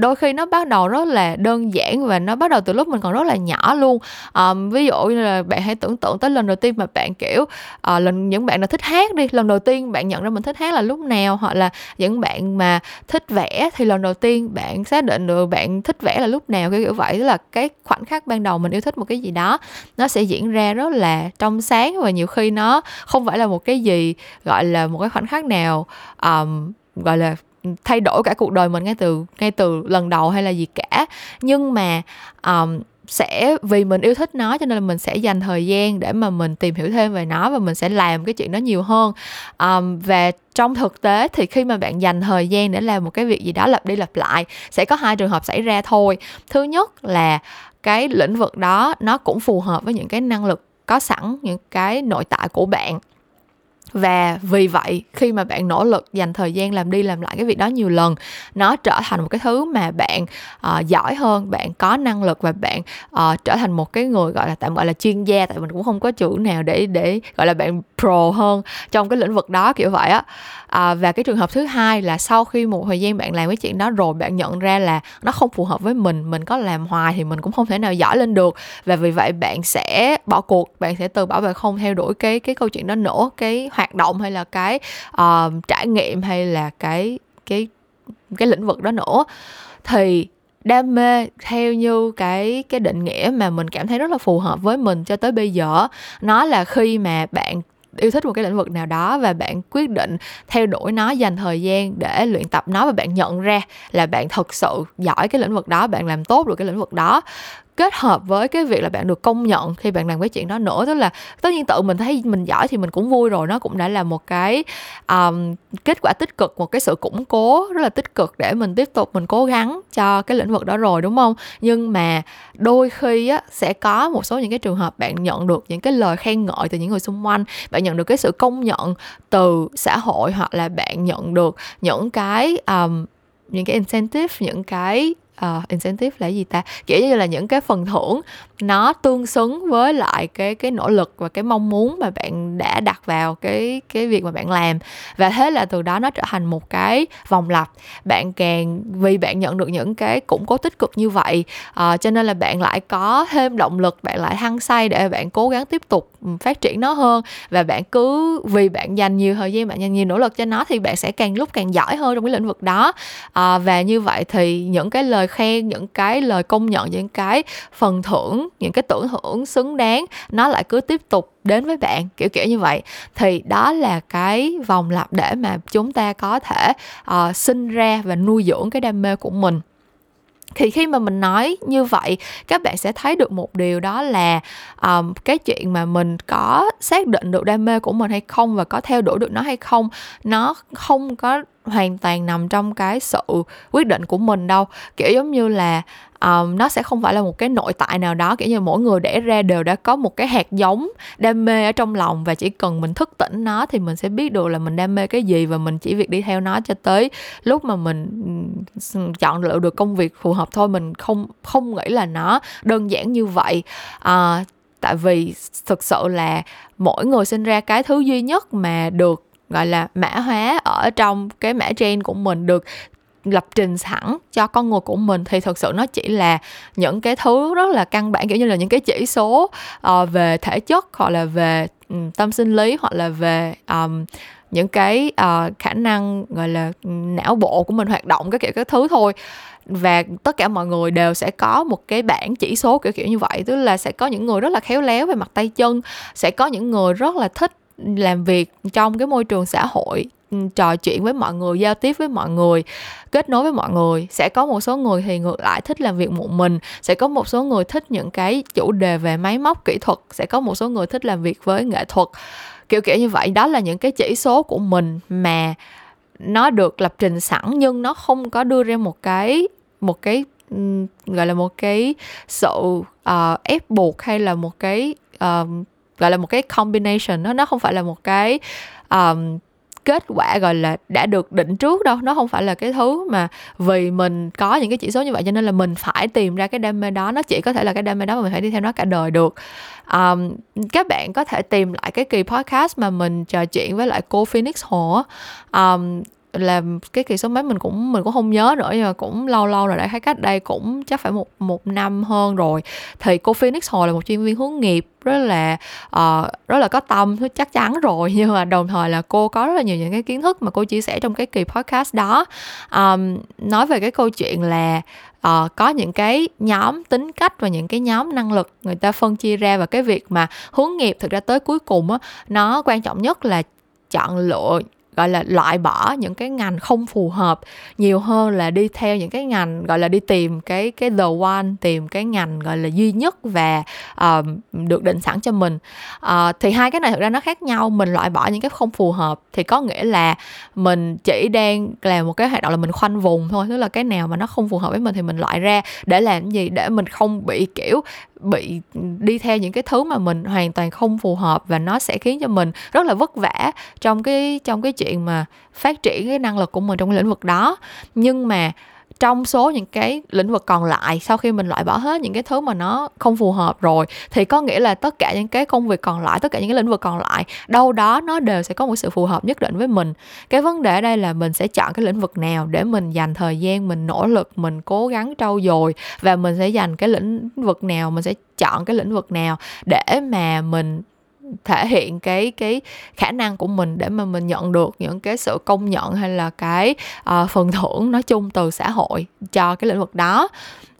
Speaker 1: đôi khi nó bắt đầu rất là đơn giản và nó bắt đầu từ lúc mình còn rất là nhỏ luôn. Um, ví dụ như là bạn hãy tưởng tượng tới lần đầu tiên mà bạn kiểu uh, lần những bạn nào thích hát đi lần đầu tiên bạn nhận ra mình thích hát là lúc nào hoặc là những bạn mà thích vẽ thì lần đầu tiên bạn xác định được bạn thích vẽ là lúc nào kiểu kiểu vậy. Tức là cái khoảnh khắc ban đầu mình yêu thích một cái gì đó nó sẽ diễn ra rất là trong sáng và nhiều khi nó không phải là một cái gì gọi là một cái khoảnh khắc nào um, gọi là thay đổi cả cuộc đời mình ngay từ ngay từ lần đầu hay là gì cả. Nhưng mà um, sẽ vì mình yêu thích nó cho nên là mình sẽ dành thời gian để mà mình tìm hiểu thêm về nó và mình sẽ làm cái chuyện đó nhiều hơn. Um, và trong thực tế thì khi mà bạn dành thời gian để làm một cái việc gì đó lặp đi lặp lại sẽ có hai trường hợp xảy ra thôi. Thứ nhất là cái lĩnh vực đó nó cũng phù hợp với những cái năng lực có sẵn những cái nội tại của bạn và vì vậy khi mà bạn nỗ lực dành thời gian làm đi làm lại cái việc đó nhiều lần nó trở thành một cái thứ mà bạn uh, giỏi hơn bạn có năng lực và bạn uh, trở thành một cái người gọi là tạm gọi là chuyên gia tại mình cũng không có chữ nào để để gọi là bạn pro hơn trong cái lĩnh vực đó kiểu vậy á. À, và cái trường hợp thứ hai là sau khi một thời gian bạn làm cái chuyện đó rồi bạn nhận ra là nó không phù hợp với mình mình có làm hoài thì mình cũng không thể nào giỏi lên được. Và vì vậy bạn sẽ bỏ cuộc bạn sẽ từ bỏ và không theo đuổi cái cái câu chuyện đó nữa cái hoạt hoạt động hay là cái uh, trải nghiệm hay là cái cái cái lĩnh vực đó nữa. Thì đam mê theo như cái cái định nghĩa mà mình cảm thấy rất là phù hợp với mình cho tới bây giờ nó là khi mà bạn yêu thích một cái lĩnh vực nào đó và bạn quyết định theo đuổi nó dành thời gian để luyện tập nó và bạn nhận ra là bạn thực sự giỏi cái lĩnh vực đó bạn làm tốt được cái lĩnh vực đó kết hợp với cái việc là bạn được công nhận khi bạn làm cái chuyện đó nữa. Tức là tất nhiên tự mình thấy mình giỏi thì mình cũng vui rồi. Nó cũng đã là một cái um, kết quả tích cực một cái sự củng cố rất là tích cực để mình tiếp tục mình cố gắng cho cái lĩnh vực đó rồi đúng không? Nhưng mà đôi khi á sẽ có một số những cái trường hợp bạn nhận được những cái lời khen ngợi từ những người xung quanh bạn nhận được cái sự công nhận từ xã hội hoặc là bạn nhận được những cái um, những cái incentive những cái uh, incentive là gì ta? Kiểu như là những cái phần thưởng nó tương xứng với lại cái cái nỗ lực và cái mong muốn mà bạn đã đặt vào cái cái việc mà bạn làm. Và thế là từ đó nó trở thành một cái vòng lặp. Bạn càng vì bạn nhận được những cái củng cố tích cực như vậy uh, cho nên là bạn lại có thêm động lực bạn lại hăng say để bạn cố gắng tiếp tục phát triển nó hơn. Và bạn cứ vì bạn dành nhiều thời gian bạn dành nhiều nỗ lực cho nó thì bạn sẽ càng lúc càng giỏi hơn trong cái lĩnh vực đó. Uh, và như vậy thì những cái lời khen những cái lời công nhận những cái phần thưởng những cái tưởng hưởng xứng đáng nó lại cứ tiếp tục đến với bạn kiểu kiểu như vậy. Thì đó là cái vòng lặp để mà chúng ta có thể uh, sinh ra và nuôi dưỡng cái đam mê của mình. Thì khi mà mình nói như vậy các bạn sẽ thấy được một điều đó là um, cái chuyện mà mình có xác định được đam mê của mình hay không và có theo đuổi được nó hay không nó không có hoàn toàn nằm trong cái sự quyết định của mình đâu. Kiểu giống như là um, nó sẽ không phải là một cái nội tại nào đó kiểu như mỗi người đẻ ra đều đã có một cái hạt giống đam mê ở trong lòng và chỉ cần mình thức tỉnh nó thì mình sẽ biết được là mình đam mê cái gì và mình chỉ việc đi theo nó cho tới lúc mà mình chọn lựa được công việc phù hợp thôi. Mình không không nghĩ là nó đơn giản như vậy. Uh, tại vì thực sự là mỗi người sinh ra cái thứ duy nhất mà được gọi là mã hóa ở trong cái mã gen của mình được lập trình sẵn cho con người của mình. Thì thực sự nó chỉ là những cái thứ rất là căn bản kiểu như là những cái chỉ số uh, về thể chất hoặc là về um, tâm sinh lý hoặc là về um, những cái uh, khả năng gọi là ừ, não bộ của mình hoạt động cái kiểu các thứ thôi. Và tất cả mọi người đều sẽ có một cái bảng chỉ số kiểu kiểu như vậy. Tức là sẽ có những người rất là khéo léo về mặt tay chân sẽ có những người rất là thích làm việc trong cái môi trường xã hội ừ, trò chuyện với mọi người giao tiếp với mọi người kết nối với mọi người. Sẽ có một số người thì ngược lại thích làm việc một mình sẽ có một số người thích những cái chủ đề về máy móc kỹ thuật sẽ có một số người thích làm việc với nghệ thuật. Kiểu kiểu như vậy. Đó là những cái chỉ số của mình mà nó được lập trình sẵn nhưng nó không có đưa ra một cái một cái ừ, gọi là một cái sự uh, ép buộc hay là một cái uh, gọi là một cái combination. Nó nó không phải là một cái um, kết quả gọi là đã được định trước đâu. Nó không phải là cái thứ mà vì mình có những cái chỉ số như vậy cho nên là mình phải tìm ra cái đam mê đó. Nó chỉ có thể là cái đam mê đó mà mình phải đi theo nó cả đời được. Um, các bạn có thể tìm lại cái kỳ podcast mà mình trò chuyện với lại cô Phoenix Hồ um, là cái kỳ số mấy mình cũng mình cũng không nhớ nữa nhưng mà cũng lâu lâu rồi đã thấy cách đây cũng chắc phải một một năm hơn rồi. Thì cô Phoenix hồi là một chuyên viên hướng nghiệp rất là uh, rất là có tâm chắc chắn rồi. <laughs> Nhưng mà đồng thời là cô có rất là nhiều những cái kiến thức mà cô chia sẻ trong cái kỳ podcast đó. Um, nói về cái câu chuyện là uh, có những cái nhóm tính cách và những cái nhóm năng lực người ta phân chia ra và cái việc mà hướng nghiệp thực ra tới cuối cùng á nó quan trọng nhất là chọn lựa gọi là loại bỏ những cái ngành không phù hợp nhiều hơn là đi theo những cái ngành gọi là đi tìm cái cái the one tìm cái ngành gọi là duy nhất và uh, được định sẵn cho mình. Uh, thì hai cái này thực ra nó khác nhau mình loại bỏ những cái không phù hợp thì có nghĩa là mình chỉ đang làm một cái hoạt động là mình khoanh vùng thôi tức là cái nào mà nó không phù hợp với mình thì mình loại ra để làm cái gì để mình không bị kiểu bị đi theo những cái thứ mà mình hoàn toàn không phù hợp và nó sẽ khiến cho mình rất là vất vả trong cái trong cái chuyện mà phát triển cái năng lực của mình trong cái lĩnh vực đó. Nhưng mà trong số những cái lĩnh vực còn lại, sau khi mình loại bỏ hết những cái thứ mà nó không phù hợp rồi, thì có nghĩa là tất cả những cái công việc còn lại, tất cả những cái lĩnh vực còn lại, đâu đó nó đều sẽ có một sự phù hợp nhất định với mình. Cái vấn đề ở đây là mình sẽ chọn cái lĩnh vực nào để mình dành thời gian, mình nỗ lực, mình cố gắng trau dồi, và mình sẽ dành cái lĩnh vực nào, mình sẽ chọn cái lĩnh vực nào để mà mình thể hiện cái cái khả năng của mình để mà mình nhận được những cái sự công nhận hay là cái uh, phần thưởng nói chung từ xã hội cho cái lĩnh vực đó.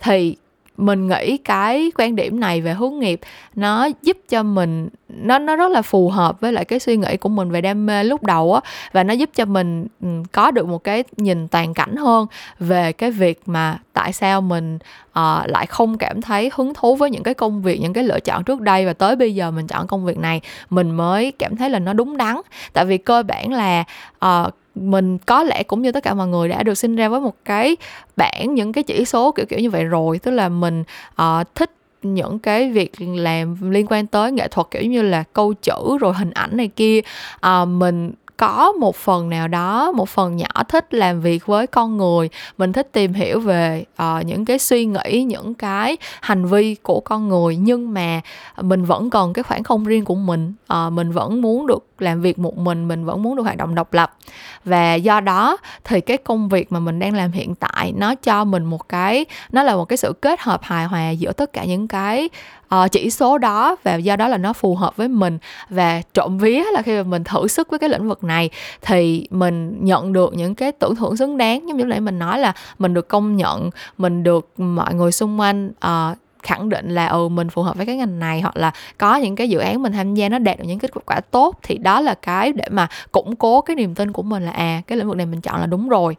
Speaker 1: Thì mình nghĩ cái quan điểm này về hướng nghiệp nó giúp cho mình nó nó rất là phù hợp với lại cái suy nghĩ của mình về đam mê lúc đầu á và nó giúp cho mình ừ, có được một cái nhìn toàn cảnh hơn về cái việc mà tại sao mình uh, lại không cảm thấy hứng thú với những cái công việc những cái lựa chọn trước đây và tới bây giờ mình chọn công việc này mình mới cảm thấy là nó đúng đắn. Tại vì cơ bản là uh, mình có lẽ cũng như tất cả mọi người đã được sinh ra với một cái bảng những cái chỉ số kiểu kiểu như vậy rồi. Tức là mình uh, thích những cái việc làm liên quan tới nghệ thuật kiểu như là câu chữ rồi hình ảnh này kia. À, mình có một phần nào đó một phần nhỏ thích làm việc với con người. Mình thích tìm hiểu về uh, những cái suy nghĩ những cái hành vi của con người. Nhưng mà mình vẫn còn cái khoảng không riêng của mình. Uh, mình vẫn muốn được làm việc một mình mình vẫn muốn được hoạt động độc lập. Và do đó thì cái công việc mà mình đang làm hiện tại nó cho mình một cái nó là một cái sự kết hợp hài hòa giữa tất cả những cái uh, chỉ số đó và do đó là nó phù hợp với mình và trộm vía là khi mà mình thử sức với cái lĩnh vực này thì mình nhận được những cái tưởng thưởng xứng đáng. Giống như nãy mình nói là mình được công nhận mình được mọi người xung quanh uh, khẳng định là ừ mình phù hợp với cái ngành này hoặc là có những cái dự án mình tham gia nó đạt được những kết quả tốt thì đó là cái để mà củng cố cái niềm tin của mình là à cái lĩnh vực này mình chọn là đúng rồi.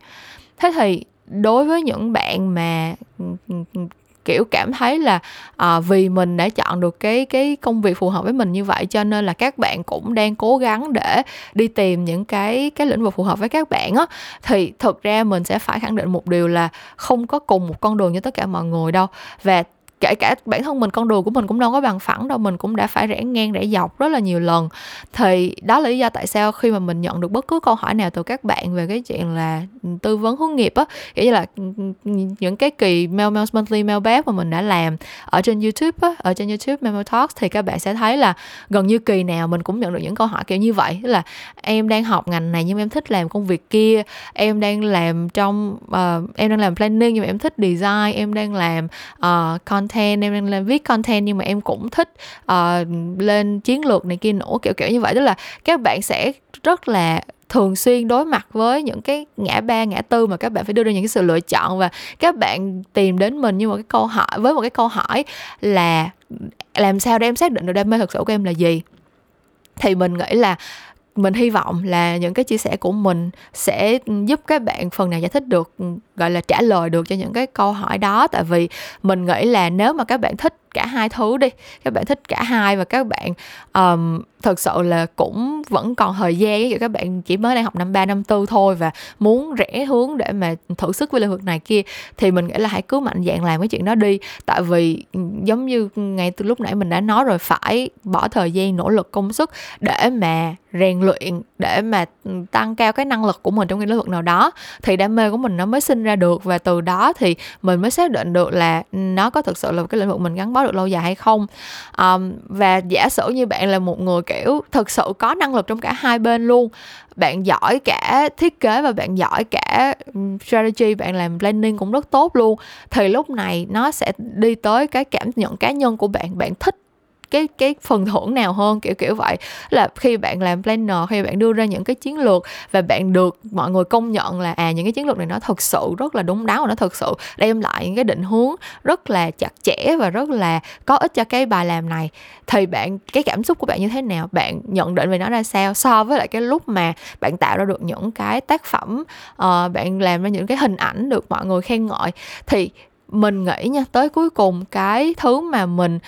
Speaker 1: Thế thì đối với những bạn mà ừ, ừ, ừ, kiểu cảm thấy là à, vì mình đã chọn được cái cái công việc phù hợp với mình như vậy cho nên là các bạn cũng đang cố gắng để đi tìm những cái cái lĩnh vực phù hợp với các bạn á. Thì thực ra mình sẽ phải khẳng định một điều là không có cùng một con đường như tất cả mọi người đâu. Và kể cả bản thân mình con đường của mình cũng đâu có bằng phẳng đâu mình cũng đã phải rẽ ngang rẽ dọc rất là nhiều lần. Thì đó là lý do tại sao khi mà mình nhận được bất cứ câu hỏi nào từ các bạn về cái chuyện là tư vấn hướng nghiệp á kiểu như là ừ, ừ, những cái kỳ mail mail monthly mail back mà mình đã làm ở trên youtube á ở trên youtube mail talks thì các bạn sẽ thấy là gần như kỳ nào mình cũng nhận được những câu hỏi kiểu như vậy. Tức là em đang học ngành này nhưng em thích làm công việc kia em đang làm trong uh, em đang làm planning nhưng mà em thích design em đang làm uh, content content em đang lên viết content nhưng mà em cũng thích uh, lên chiến lược này kia nổ kiểu kiểu như vậy. Tức là các bạn sẽ rất là thường xuyên đối mặt với những cái ngã ba ngã tư mà các bạn phải đưa ra những cái sự lựa chọn và các bạn tìm đến mình. Như một cái câu hỏi với một cái câu hỏi là làm sao để em xác định được đam mê thực sự của em là gì? Thì mình nghĩ là mình hy vọng là những cái chia sẻ của mình sẽ giúp các bạn phần nào giải thích được gọi là trả lời được cho những cái câu hỏi đó. Tại vì mình nghĩ là nếu mà các bạn thích cả hai thứ đi các bạn thích cả hai và các bạn um, thực sự là cũng vẫn còn thời gian với các bạn chỉ mới đang học năm ba năm tư thôi và muốn rẽ hướng để mà thử sức với lĩnh vực này kia thì mình nghĩ là hãy cứ mạnh dạng làm cái chuyện đó đi. Tại vì giống như ngay từ lúc nãy mình đã nói rồi phải bỏ thời gian nỗ lực công sức để mà rèn luyện để mà tăng cao cái năng lực của mình trong cái lĩnh vực nào đó. Thì đam mê của mình nó mới sinh ra được. Và từ đó thì mình mới xác định được là nó có thực sự là cái lĩnh vực mình gắn bó được lâu dài hay không. Um, và giả sử như bạn là một người kiểu thực sự có năng lực trong cả hai bên luôn bạn giỏi cả thiết kế và bạn giỏi cả strategy bạn làm planning cũng rất tốt luôn thì lúc này nó sẽ đi tới cái cảm nhận cá nhân của bạn. Bạn thích cái cái phần thưởng nào hơn kiểu kiểu vậy. Là khi bạn làm planner khi bạn đưa ra những cái chiến lược và bạn được mọi người công nhận là à những cái chiến lược này nó thực sự rất là đúng đắn và nó thực sự đem lại những cái định hướng rất là chặt chẽ và rất là có ích cho cái bài làm này thì bạn cái cảm xúc của bạn như thế nào? Bạn nhận định về nó ra sao so với lại cái lúc mà bạn tạo ra được những cái tác phẩm uh, bạn làm ra những cái hình ảnh được mọi người khen ngợi? Thì mình nghĩ nha tới cuối cùng cái thứ mà mình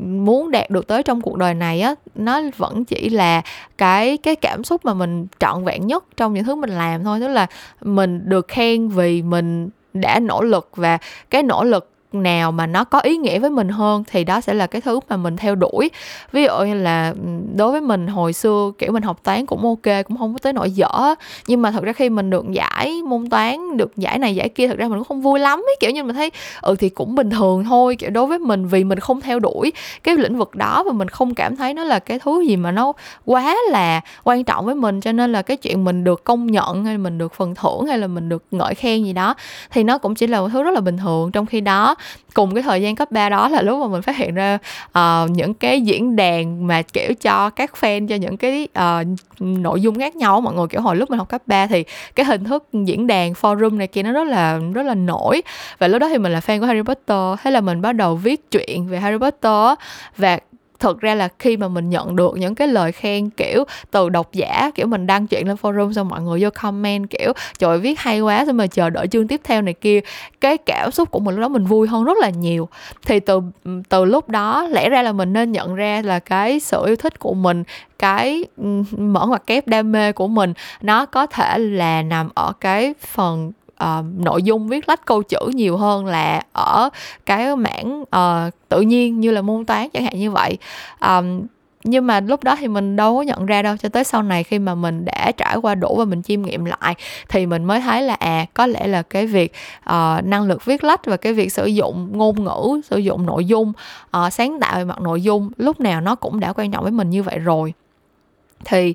Speaker 1: muốn đạt được tới trong cuộc đời này á, nó vẫn chỉ là cái cái cảm xúc mà mình trọn vẹn nhất trong những thứ mình làm thôi. Tức là mình được khen vì mình đã nỗ lực và cái nỗ lực nào mà nó có ý nghĩa với mình hơn thì đó sẽ là cái thứ mà mình theo đuổi. Ví dụ như là ừ, đối với mình hồi xưa, kiểu, mình học toán cũng ok, cũng không có tới nỗi dở. Nhưng mà thật ra khi mình được giải môn toán, được giải này giải kia, thật ra mình cũng không vui lắm ấy. Kiểu như mình thấy ừ thì cũng bình thường thôi. Kiểu, đối với mình, vì mình không theo đuổi cái lĩnh vực đó và mình không cảm thấy nó là cái thứ gì mà nó quá là quan trọng với mình, cho nên là cái chuyện mình được công nhận hay mình được phần thưởng hay là mình được ngợi khen gì đó thì nó cũng chỉ là một thứ rất là bình thường trong khi đó cùng cái thời gian cấp 3 đó là lúc mà mình phát hiện ra uh, những cái diễn đàn mà kiểu cho các fan cho những cái uh, nội dung khác nhau mọi người kiểu hồi lúc mình học cấp 3 thì cái hình thức diễn đàn forum này kia nó rất là rất là nổi. Và lúc đó thì mình là fan của Harry Potter thế là mình bắt đầu viết chuyện về Harry Potter và thực ra là khi mà mình nhận được những cái lời khen, kiểu, từ độc giả, kiểu, mình đăng chuyện lên forum xong mọi người vô comment, kiểu, trời viết hay quá xong mà chờ đợi chương tiếp theo này kia? Cái cảm xúc của mình lúc đó mình vui hơn rất là nhiều. Thì từ từ lúc đó lẽ ra là mình nên nhận ra là cái sự yêu thích của mình, cái mở ngoặc kép đam mê của mình, nó có thể là nằm ở cái phần uh, nội dung viết lách câu chữ nhiều hơn là ở cái mảng uh, tự nhiên như là môn toán chẳng hạn như vậy. Um, nhưng mà lúc đó thì mình đâu có nhận ra đâu cho tới sau này khi mà mình đã trải qua đủ và mình chiêm nghiệm lại thì mình mới thấy là à có lẽ là cái việc uh, năng lực viết lách và cái việc sử dụng ngôn ngữ sử dụng nội dung uh, sáng tạo về mặt nội dung lúc nào nó cũng đã quan trọng với mình như vậy rồi. Thì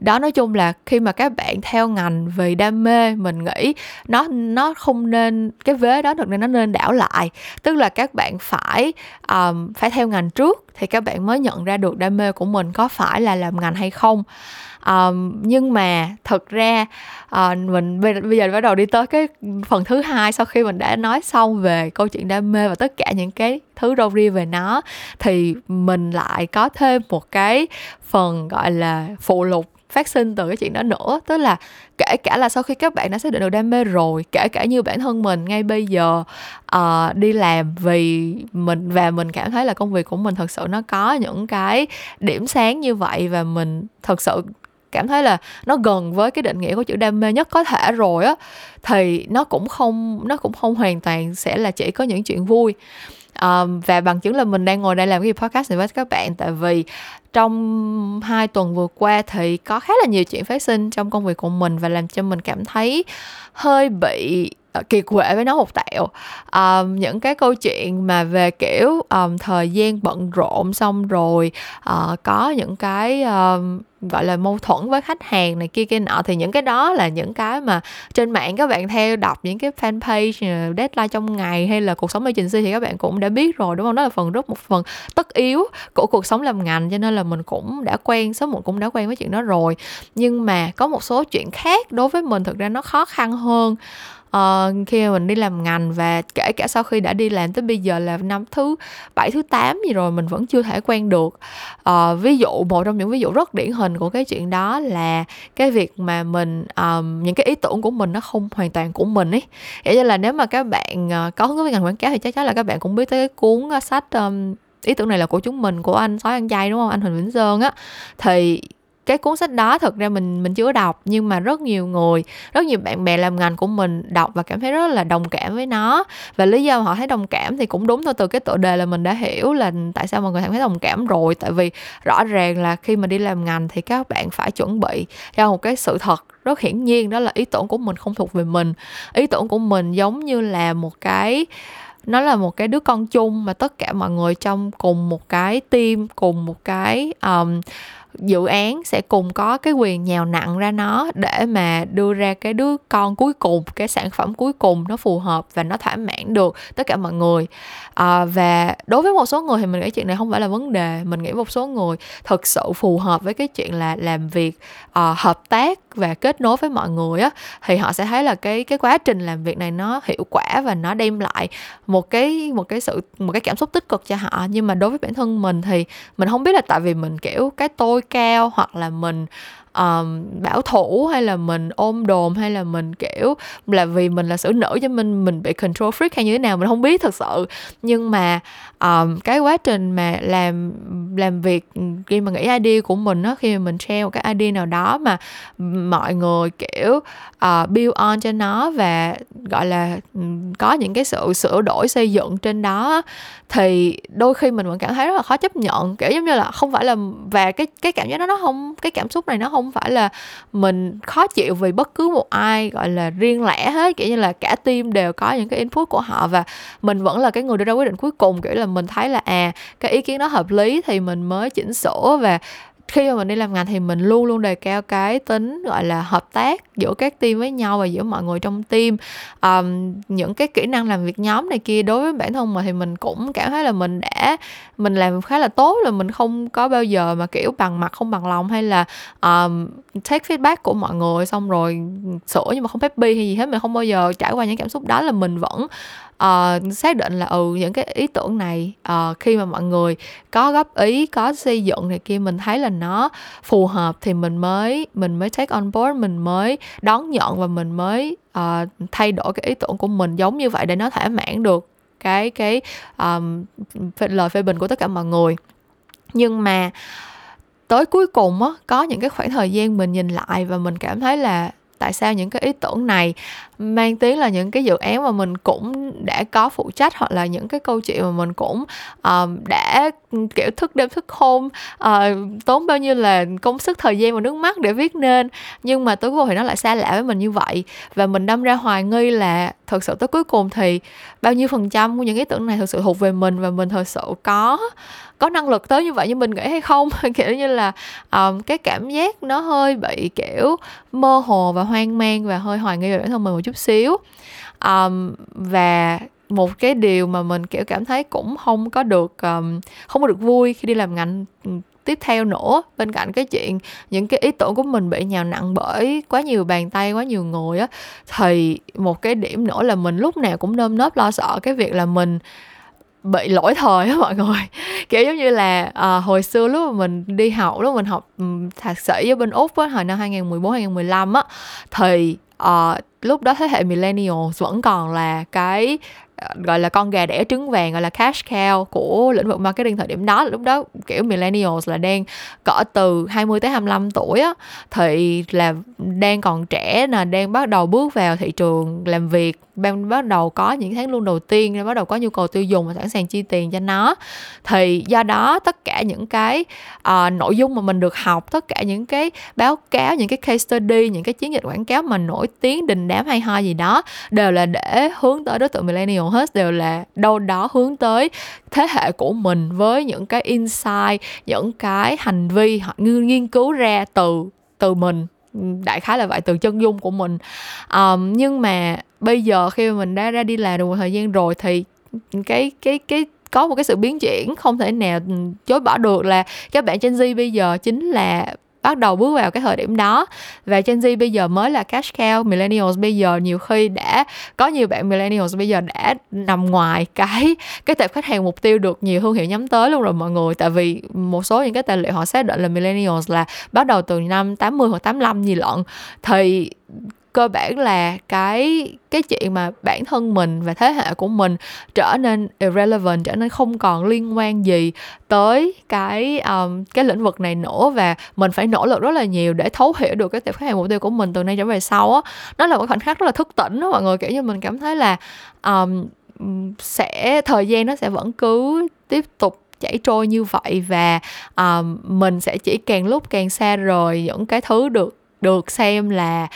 Speaker 1: đó nói chung là khi mà các bạn theo ngành vì đam mê mình nghĩ nó nó không nên cái vế đó được nên nó nên đảo lại. Tức là các bạn phải um, phải theo ngành trước thì các bạn mới nhận ra được đam mê của mình có phải là làm ngành hay không. Um, nhưng mà thật ra uh, mình bây, bây giờ bắt đầu đi tới cái phần thứ hai sau khi mình đã nói xong về câu chuyện đam mê và tất cả những cái thứ râu ria về nó thì mình lại có thêm một cái phần gọi là phụ lục phát sinh từ cái chuyện đó nữa. Tức là kể cả là sau khi các bạn đã xác định được đam mê rồi kể cả như bản thân mình ngay bây giờ uh, đi làm vì mình và mình cảm thấy là công việc của mình thật sự nó có những cái điểm sáng như vậy và mình thật sự cảm thấy là nó gần với cái định nghĩa của chữ đam mê nhất có thể rồi á thì nó cũng không nó cũng không hoàn toàn sẽ là chỉ có những chuyện vui um, và bằng chứng là mình đang ngồi đây làm cái podcast này với các bạn tại vì trong hai tuần vừa qua thì có khá là nhiều chuyện phát sinh trong công việc của mình và làm cho mình cảm thấy hơi bị Ờ, kiệt quệ với nó một tẹo. Um, những cái câu chuyện mà về kiểu um, thời gian bận rộn xong rồi uh, có những cái um, gọi là mâu thuẫn với khách hàng này kia kia nọ thì những cái đó là những cái mà trên mạng các bạn theo đọc những cái fanpage ờ, deadline trong ngày hay là cuộc sống agency thì các bạn cũng đã biết rồi đúng không? Đó là phần rất một phần tất yếu của cuộc sống làm ngành cho nên là mình cũng đã quen sớm muộn cũng đã quen với chuyện đó rồi. Nhưng mà có một số chuyện khác đối với mình thực ra nó khó khăn hơn uh, khi mà mình đi làm ngành và kể cả sau khi đã đi làm tới bây giờ là năm thứ bảy thứ tám gì rồi mình vẫn chưa thể quen được. Uh, ví dụ một trong những ví dụ rất điển hình của cái chuyện đó là cái việc mà mình um, những cái ý tưởng của mình nó không hoàn toàn của mình ấy. Vậy như là nếu mà các bạn uh, có hứng với ngành quảng cáo thì chắc chắn là các bạn cũng biết tới cái cuốn uh, sách um, ý tưởng này là của chúng mình của anh sói ăn chay đúng không? Anh huỳnh vĩnh sơn á. Thì cái cuốn sách đó thực ra mình mình chưa đọc nhưng mà rất nhiều người rất nhiều bạn bè làm ngành của mình đọc và cảm thấy rất là đồng cảm với nó. Và lý do họ thấy đồng cảm thì cũng đúng thôi từ cái tựa đề là mình đã hiểu là tại sao mọi người cảm thấy đồng cảm rồi. Tại vì rõ ràng là khi mà đi làm ngành thì các bạn phải chuẩn bị cho một cái sự thật rất hiển nhiên đó là ý tưởng của mình không thuộc về mình. Ý tưởng của mình giống như là một cái nó là một cái đứa con chung mà tất cả mọi người trong cùng một cái team cùng một cái um, dự án sẽ cùng có cái quyền nhào nặng ra nó để mà đưa ra cái đứa con cuối cùng cái sản phẩm cuối cùng nó phù hợp và nó thỏa mãn được tất cả mọi người. À, và đối với một số người thì mình nghĩ chuyện này không phải là vấn đề. Mình nghĩ một số người thực sự phù hợp với cái chuyện là làm việc uh, hợp tác và kết nối với mọi người á, thì họ sẽ thấy là cái cái quá trình làm việc này nó hiệu quả và nó đem lại một cái một cái sự, một cái cảm xúc tích cực cho họ. Nhưng mà đối với bản thân mình thì mình không biết là tại vì mình, kiểu, cái tôi cao hoặc là mình um, bảo thủ hay là mình ôm đồm hay là mình kiểu là vì mình là xử nữ cho mình mình bị control freak hay như thế nào mình không biết thật sự. Nhưng mà um, cái quá trình mà làm làm việc ừ, khi mà nghĩ ID của mình á khi mà mình share một cái ID nào đó mà mọi người kiểu uh, build on cho nó và gọi là ừ, có những cái sự sửa đổi xây dựng trên đó thì đôi khi mình vẫn cảm thấy rất là khó chấp nhận. Kiểu giống như là không phải là và cái cái cảm giác đó nó không cái cảm xúc này nó không phải là mình khó chịu vì bất cứ một ai, gọi là, riêng lẻ hết. Kiểu như là cả team đều có những cái input của họ và mình vẫn là cái người đưa ra quyết định cuối cùng. Kiểu là mình thấy là à cái ý kiến đó hợp lý thì mình mới chỉnh sửa và khi mà mình đi làm ngành thì mình luôn luôn đề cao cái tính gọi là hợp tác giữa các team với nhau và giữa mọi người trong team. Um, những cái kỹ năng làm việc nhóm này kia đối với bản thân mình thì mình cũng cảm thấy là mình đã mình làm khá là tốt là mình không có bao giờ mà kiểu bằng mặt không bằng lòng hay là um, take feedback của mọi người xong rồi sửa nhưng mà không happy hay gì hết. Mình không bao giờ trải qua những cảm xúc đó là mình vẫn uh, xác định là ừ những cái ý tưởng này uh, khi mà mọi người có góp ý có xây dựng này kia mình thấy là nó phù hợp thì mình mới mình mới take on board mình mới đón nhận và mình mới uh, thay đổi cái ý tưởng của mình giống như vậy để nó thỏa mãn được cái cái um, lời phê bình của tất cả mọi người. Nhưng mà tới cuối cùng á có những cái khoảng thời gian mình nhìn lại và mình cảm thấy là tại sao những cái ý tưởng này mang tiếng là những cái dự án mà mình cũng đã có phụ trách hoặc là những cái câu chuyện mà mình cũng uh, đã kiểu thức đêm thức hôm uh, tốn bao nhiêu là công sức thời gian và nước mắt để viết nên. Nhưng mà tới cuối cùng thì nó lại xa lạ với mình như vậy. Và mình đâm ra hoài nghi là thực sự tới cuối cùng thì bao nhiêu phần trăm của những ý tưởng này thực sự thuộc về mình và mình thật sự có có năng lực tới như vậy như mình nghĩ hay không? <laughs> Kiểu như là um, cái cảm giác nó hơi bị kiểu mơ hồ và hoang mang và hơi hoài nghi về bản thân mình một chút xíu. Um, và một cái điều mà mình kiểu cảm thấy cũng không có được um, không có được vui khi đi làm ngành tiếp theo nữa bên cạnh cái chuyện những cái ý tưởng của mình bị nhào nặng bởi quá nhiều bàn tay quá nhiều người á thì một cái điểm nữa là mình lúc nào cũng nơm nớp lo sợ cái việc là mình bị lỗi thời á mọi người. <laughs> Kiểu giống như là à, hồi xưa lúc mà mình đi học lúc mà mình học um, thạc sĩ ở bên úc á hồi năm 2014 2015 á thì uh, lúc đó thế hệ millennials vẫn còn là cái ờ, gọi là con gà đẻ trứng vàng gọi là cash cow của lĩnh vực marketing thời điểm đó. Lúc đó kiểu millennials là đang cỡ từ 20 tới 25 tuổi á thì là đang còn trẻ nè đang bắt đầu bước vào thị trường làm việc bạn bắt đầu có những tháng lương đầu tiên bắt đầu có nhu cầu tiêu dùng và sẵn sàng chi tiền cho nó. Thì do đó tất cả những cái uh, nội dung mà mình được học tất cả những cái báo cáo những cái case study những cái chiến dịch quảng cáo mà nổi tiếng đình đám hay ho gì đó đều là để hướng tới đối tượng millennial hết đều là đâu đó hướng tới thế hệ của mình với những cái insight những cái hành vi họ nghiên cứu ra từ từ mình đại khái là vậy từ chân dung của mình. Um, nhưng mà bây giờ khi mà mình đã ra đi làm được một thời gian rồi thì cái cái cái có một cái sự biến chuyển không thể nào ừ, chối bỏ được là các bạn Gen Z bây giờ chính là bắt đầu bước vào cái thời điểm đó. Và Gen Z bây giờ mới là cash cow, millennials bây giờ nhiều khi đã, có nhiều bạn millennials bây giờ đã nằm ngoài cái cái tệp khách hàng mục tiêu được nhiều thương hiệu nhắm tới luôn rồi mọi người. Tại vì một số những cái tài liệu họ xác định là millennials là bắt đầu từ năm 80 hoặc 85 gì lận. Thì cơ bản là cái cái chuyện mà bản thân mình và thế hệ của mình trở nên irrelevant trở nên không còn liên quan gì tới cái um, cái lĩnh vực này nữa và mình phải nỗ lực rất là nhiều để thấu hiểu được cái tệp khách hàng mục tiêu của mình từ nay trở về sau á. Nó là một khoảnh khắc rất là thức tỉnh đó mọi người kiểu như mình cảm thấy là um, sẽ thời gian nó sẽ vẫn cứ tiếp tục chảy trôi như vậy và um, mình sẽ chỉ càng lúc càng xa rời những cái thứ được được xem là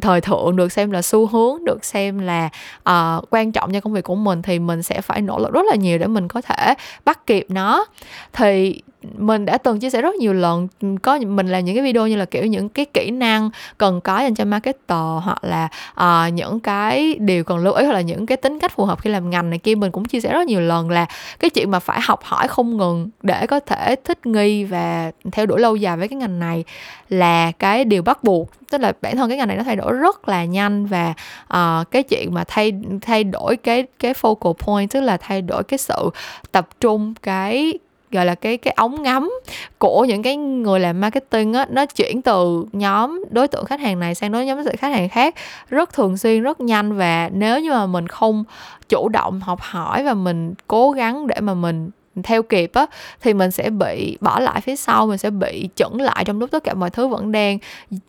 Speaker 1: thời thượng được xem là xu hướng được xem là uh, quan trọng cho công việc của mình thì mình sẽ phải nỗ lực rất là nhiều để mình có thể bắt kịp nó. Thì mình đã từng chia sẻ rất nhiều lần có mình làm những cái video như là kiểu những cái kỹ năng cần có dành cho marketer hoặc là uh, những cái điều cần lưu ý hoặc là những cái tính cách phù hợp khi làm ngành này kia mình cũng chia sẻ rất nhiều lần là cái chuyện mà phải học hỏi không ngừng để có thể thích nghi và theo đuổi lâu dài với cái ngành này là cái điều bắt buộc. Tức là bản thân cái ngành này nó thay đổi rất là nhanh và uh, cái chuyện mà thay thay đổi cái cái focal point tức là thay đổi cái sự tập trung cái gọi là cái cái ống ngắm của những cái người làm marketing á, nó chuyển từ nhóm đối tượng khách hàng này sang đối nhóm đối tượng khách hàng khác rất thường xuyên, rất nhanh. Và nếu như mà mình không chủ động học hỏi và mình cố gắng để mà mình theo kịp á, thì mình sẽ bị bỏ lại phía sau, mình sẽ bị chững lại trong lúc tất cả mọi thứ vẫn đang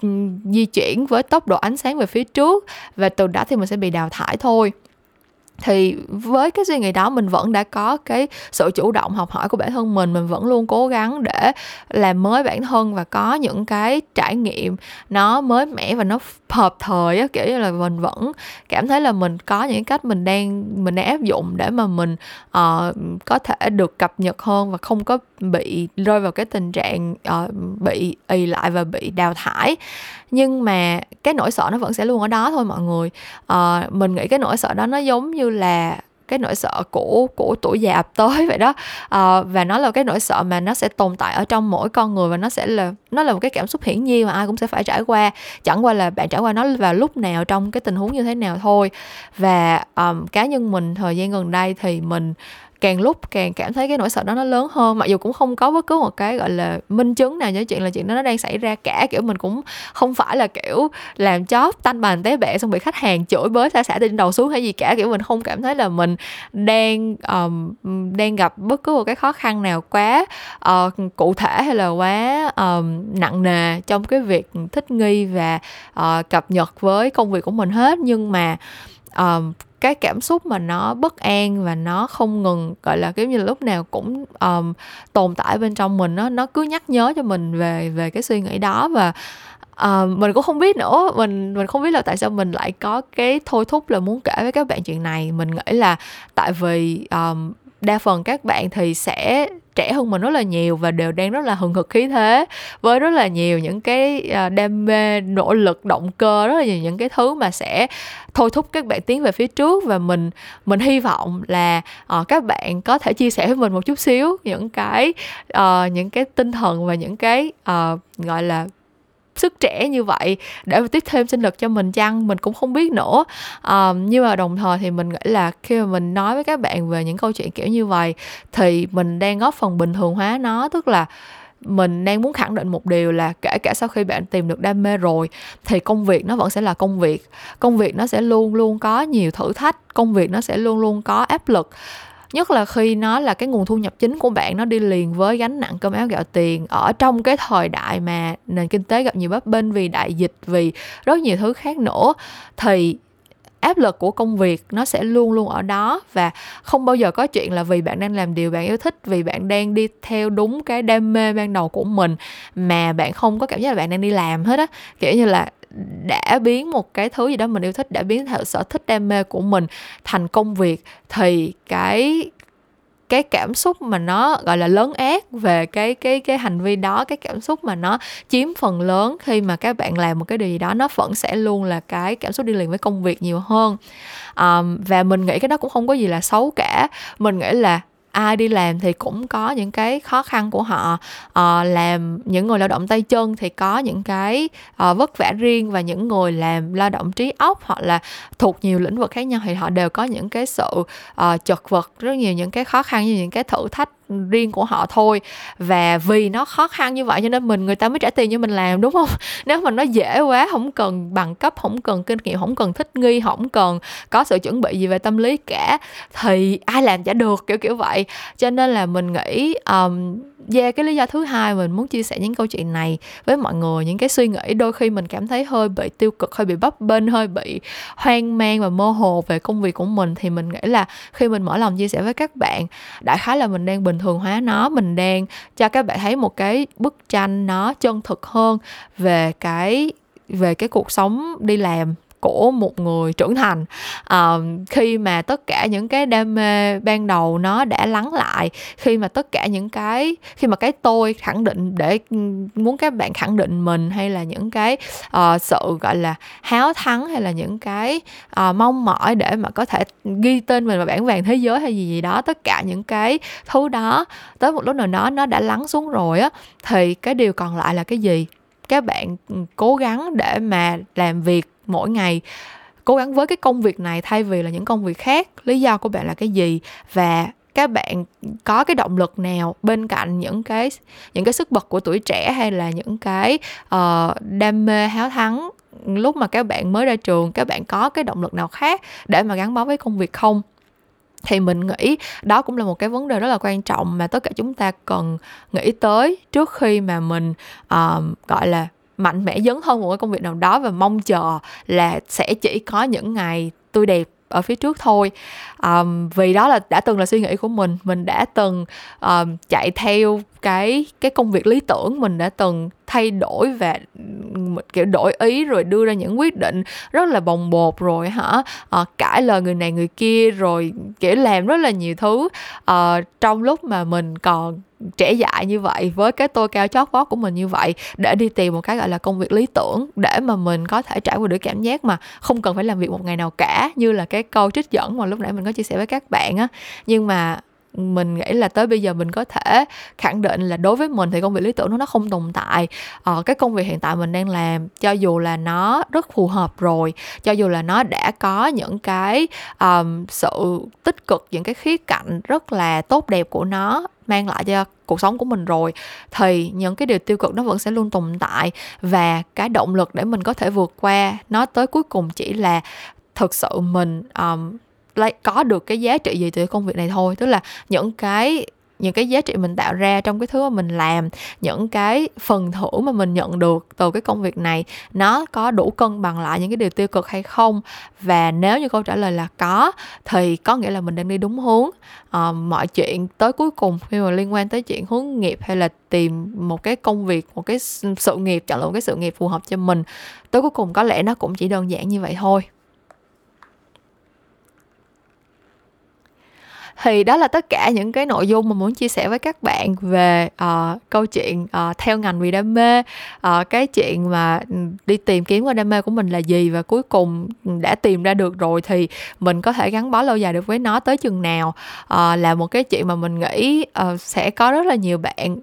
Speaker 1: ừ, di chuyển với tốc độ ánh sáng về phía trước. Và từ đó thì mình sẽ bị đào thải thôi thì với cái suy nghĩ đó mình vẫn đã có cái sự chủ động học hỏi của bản thân mình. Mình vẫn luôn cố gắng để làm mới bản thân và có những cái trải nghiệm nó mới mẻ và nó hợp thời á. Kiểu như là mình vẫn cảm thấy là mình có những cách mình đang mình đang áp dụng để mà mình uh, có thể được cập nhật hơn và không có bị rơi vào cái tình trạng uh, bị ì lại và bị đào thải nhưng mà cái nỗi sợ nó vẫn sẽ luôn ở đó thôi mọi người. À, mình nghĩ cái nỗi sợ đó nó giống như là cái nỗi sợ của của tuổi già ập tới vậy đó. À, và nó là cái nỗi sợ mà nó sẽ tồn tại ở trong mỗi con người và nó sẽ là nó là một cái cảm xúc hiển nhiên mà ai cũng sẽ phải trải qua. Chẳng qua là bạn trải qua nó vào lúc nào trong cái tình huống như thế nào thôi. Và um, cá nhân mình thời gian gần đây thì mình càng lúc càng cảm thấy cái nỗi sợ đó nó lớn hơn. Mặc dù cũng không có bất cứ một cái gọi là minh chứng nào cho chuyện là chuyện đó nó đang xảy ra cả. Kiểu mình cũng không phải là kiểu làm chóp tanh bàn té bẹ xong bị khách hàng chửi bới xả xả trên đầu xuống hay gì cả. Kiểu mình không cảm thấy là mình đang um, đang gặp bất cứ một cái khó khăn nào quá uh, cụ thể hay là quá um, nặng nề trong cái việc thích nghi và uh, cập nhật với công việc của mình hết. Nhưng mà um, cái cảm xúc mà nó bất an và nó không ngừng gọi là kiểu như là lúc nào cũng um, tồn tại bên trong mình nó nó cứ nhắc nhớ cho mình về về cái suy nghĩ đó. Và uh, mình cũng không biết nữa mình mình không biết là tại sao mình lại có cái thôi thúc là muốn kể với các bạn chuyện này. Mình nghĩ là tại vì um, đa phần các bạn thì sẽ trẻ hơn mình rất là nhiều và đều đang rất là hừng hực khí thế. Với rất là nhiều những cái à, đam mê nỗ lực động cơ rất là nhiều những cái thứ mà sẽ thôi thúc các bạn tiến về phía trước và mình mình hy vọng là uh, các bạn có thể chia sẻ với mình một chút xíu những cái uh, những cái tinh thần và những cái uh, gọi là sức trẻ như vậy để mà tiếp thêm sinh lực cho mình chăng? Mình cũng không biết nữa. Um, nhưng mà đồng thời thì mình nghĩ là khi mà mình nói với các bạn về những câu chuyện kiểu như vậy thì mình đang góp phần bình thường hóa nó. Tức là mình đang muốn khẳng định một điều là kể cả sau khi bạn tìm được đam mê rồi thì công việc nó vẫn sẽ là công việc. Công việc nó sẽ luôn luôn có nhiều thử thách công việc nó sẽ luôn luôn có áp lực nhất là khi nó là cái nguồn thu nhập chính của bạn, nó đi liền với gánh nặng cơm áo gạo tiền. Ở trong cái thời đại mà nền kinh tế gặp nhiều bấp bênh vì đại dịch, vì rất nhiều thứ khác nữa, thì áp lực của công việc nó sẽ luôn luôn ở đó và không bao giờ có chuyện là vì bạn đang làm điều bạn yêu thích, vì bạn đang đi theo đúng cái đam mê ban đầu của mình mà bạn không có cảm giác là bạn đang đi làm hết á. Kiểu như là đã biến một cái thứ gì đó mình yêu thích, đã biến theo sở thích, đam mê của mình thành công việc thì cái cái cảm xúc mà nó gọi là lớn ác về cái cái cái hành vi đó cái cảm xúc mà nó chiếm phần lớn khi mà các bạn làm một cái điều gì đó nó vẫn sẽ luôn là cái cảm xúc đi liền với công việc nhiều hơn. Um, và mình nghĩ cái đó cũng không có gì là xấu cả. Mình nghĩ là ai đi làm thì cũng có những cái khó khăn của họ. À, làm những người lao động tay chân thì có những cái à, vất vả riêng và những người làm lao động trí óc hoặc là thuộc nhiều lĩnh vực khác nhau thì họ đều có những cái sự à, chật vật rất nhiều những cái khó khăn như những cái thử thách riêng của họ thôi. Và vì nó khó khăn như vậy cho nên mình người ta mới trả tiền cho mình làm đúng không? <laughs> Nếu mà nó dễ quá không cần bằng cấp không cần kinh nghiệm không cần thích nghi không cần có sự chuẩn bị gì về tâm lý cả thì ai làm chả được kiểu kiểu vậy. Cho nên là mình nghĩ um, về cái lý do thứ hai mình muốn chia sẻ những câu chuyện này với mọi người, những cái suy nghĩ đôi khi mình cảm thấy hơi bị tiêu cực, hơi bị bấp bênh, hơi bị hoang mang và mơ hồ về công việc của mình, thì mình nghĩ là khi mình mở lòng chia sẻ với các bạn, đại khái là mình đang bình thường hóa nó, mình đang cho các bạn thấy một cái bức tranh nó chân thực hơn về cái về cái cuộc sống đi làm của một người trưởng thành. À, khi mà tất cả những cái đam mê ban đầu nó đã lắng lại khi mà tất cả những cái khi mà cái tôi khẳng định để muốn các bạn khẳng định mình hay là những cái uh, sự gọi là háo thắng hay là những cái uh, mong mỏi để mà có thể ghi tên mình vào bảng vàng thế giới hay gì gì đó tất cả những cái thứ đó tới một lúc nào đó nó đã lắng xuống rồi á thì cái điều còn lại là cái gì? Các bạn cố gắng để mà làm việc mỗi ngày. Cố gắng với cái công việc này thay vì là những công việc khác. Lý do của bạn là cái gì? Và các bạn có cái động lực nào bên cạnh những cái những cái sức bật của tuổi trẻ hay là những cái uh, đam mê háo thắng lúc mà các bạn mới ra trường? Các bạn có cái động lực nào khác để mà gắn bó với công việc không? Thì mình nghĩ đó cũng là một cái vấn đề rất là quan trọng mà tất cả chúng ta cần nghĩ tới trước khi mà mình uh, gọi là mạnh mẽ dấn hơn một cái công việc nào đó và mong chờ là sẽ chỉ có những ngày tươi đẹp ở phía trước thôi. Um, vì đó là đã từng là suy nghĩ của mình. Mình đã từng um, chạy theo cái cái công việc lý tưởng. Mình đã từng thay đổi và kiểu đổi ý rồi đưa ra những quyết định rất là bồng bột rồi hả? À, cãi lời người này người kia rồi kiểu làm rất là nhiều thứ. À, trong lúc mà mình còn trẻ dại như vậy, với cái tôi cao chót vót của mình như vậy, để đi tìm một cái gọi là công việc lý tưởng để mà mình có thể trải qua được cảm giác mà không cần phải làm việc một ngày nào cả, như là cái câu trích dẫn mà lúc nãy mình có chia sẻ với các bạn á. Nhưng mà mình nghĩ là tới bây giờ mình có thể khẳng định là đối với mình thì công việc lý tưởng nó không tồn tại. Ờ, cái công việc hiện tại mình đang làm cho dù là nó rất phù hợp rồi cho dù là nó đã có những cái um, sự tích cực những cái khía cạnh rất là tốt đẹp của nó mang lại cho cuộc sống của mình rồi thì những cái điều tiêu cực nó vẫn sẽ luôn tồn tại. Và cái động lực để mình có thể vượt qua nó tới cuối cùng chỉ là thực sự mình um, lấy có được cái giá trị gì từ công việc này thôi. Tức là những cái những cái giá trị mình tạo ra trong cái thứ mà mình làm những cái phần thưởng mà mình nhận được từ cái công việc này nó có đủ cân bằng lại những cái điều tiêu cực hay không? Và nếu như câu trả lời là có thì có nghĩa là mình đang đi đúng hướng. À, mọi chuyện tới cuối cùng khi mà liên quan tới chuyện hướng nghiệp hay là tìm một cái công việc một cái sự nghiệp chọn lựa một cái sự nghiệp phù hợp cho mình tới cuối cùng có lẽ nó cũng chỉ đơn giản như vậy thôi. Thì đó là tất cả những cái nội dung mà muốn chia sẻ với các bạn về uh, câu chuyện uh, theo ngành vì đam mê. Uh, cái chuyện mà ừ, đi tìm kiếm qua đam mê của mình là gì và cuối cùng ừ, đã tìm ra được rồi thì mình có thể gắn bó lâu dài được với nó tới chừng nào. Uh, là một cái chuyện mà mình nghĩ uh, sẽ có rất là nhiều bạn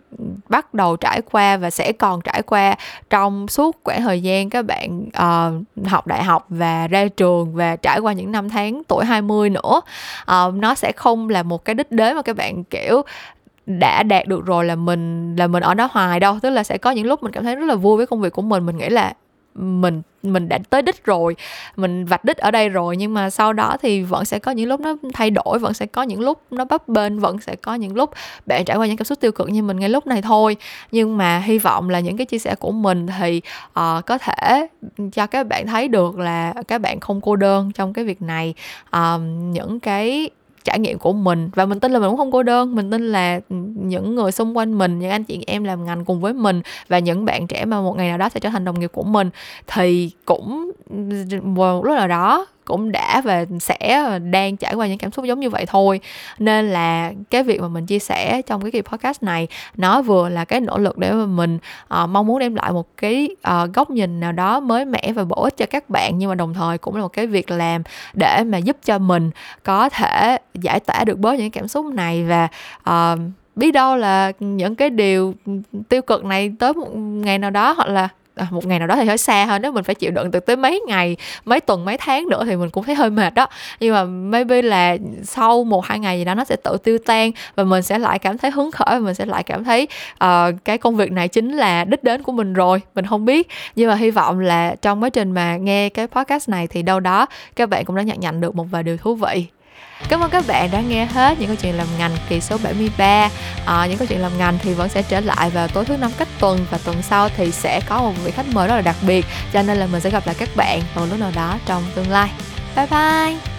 Speaker 1: bắt đầu trải qua và sẽ còn trải qua trong suốt quãng thời gian các bạn uh, học đại học và ra trường và trải qua những năm tháng tuổi 20 nữa. Uh, nó sẽ không là một cái đích đến mà các bạn kiểu đã đạt được rồi là mình là mình ở đó hoài đâu. Tức là sẽ có những lúc mình cảm thấy rất là vui với công việc của mình. Mình nghĩ là mình mình đã tới đích rồi mình vạch đích ở đây rồi. Nhưng mà sau đó thì vẫn sẽ có những lúc nó thay đổi vẫn sẽ có những lúc nó bấp bênh vẫn sẽ có những lúc bạn trải qua những cảm xúc tiêu cực như mình ngay lúc này thôi. Nhưng mà hy vọng là những cái chia sẻ của mình thì uh, có thể cho các bạn thấy được là các bạn không cô đơn trong cái việc này. Uh, những cái trải nghiệm của mình. Và mình tin là mình cũng không cô đơn. Mình tin là những người xung quanh mình, những anh chị em làm ngành cùng với mình và những bạn trẻ mà một ngày nào đó sẽ trở thành đồng nghiệp của mình thì cũng, một lúc nào đó cũng đã và sẽ đang trải qua những cảm xúc giống như vậy thôi. Nên là cái việc mà mình chia sẻ trong cái kỳ podcast này nó vừa là cái nỗ lực để mà mình uh, mong muốn đem lại một cái uh, góc nhìn nào đó mới mẻ và bổ ích cho các bạn nhưng mà đồng thời cũng là một cái việc làm để mà giúp cho mình có thể giải tỏa được bớt những cảm xúc này và uh, biết đâu là những cái điều tiêu cực này tới một ngày nào đó hoặc là À, một ngày nào đó thì hơi xa hơn nếu mình phải chịu đựng từ tới mấy ngày mấy tuần mấy tháng nữa thì mình cũng thấy hơi mệt đó. Nhưng mà maybe là sau một hai ngày gì đó nó sẽ tự tiêu tan và mình sẽ lại cảm thấy hứng khởi và mình sẽ lại cảm thấy uh, cái công việc này chính là đích đến của mình rồi mình không biết. Nhưng mà hy vọng là trong quá trình mà nghe cái podcast này thì đâu đó các bạn cũng đã nhận nhận được một vài điều thú vị. Cảm ơn các bạn đã nghe hết những câu chuyện làm ngành kỳ số 73 à, ờ, Những câu chuyện làm ngành thì vẫn sẽ trở lại vào tối thứ năm cách tuần Và tuần sau thì sẽ có một vị khách mời rất là đặc biệt. Cho nên là mình sẽ gặp lại các bạn vào lúc nào đó trong tương lai. Bye bye!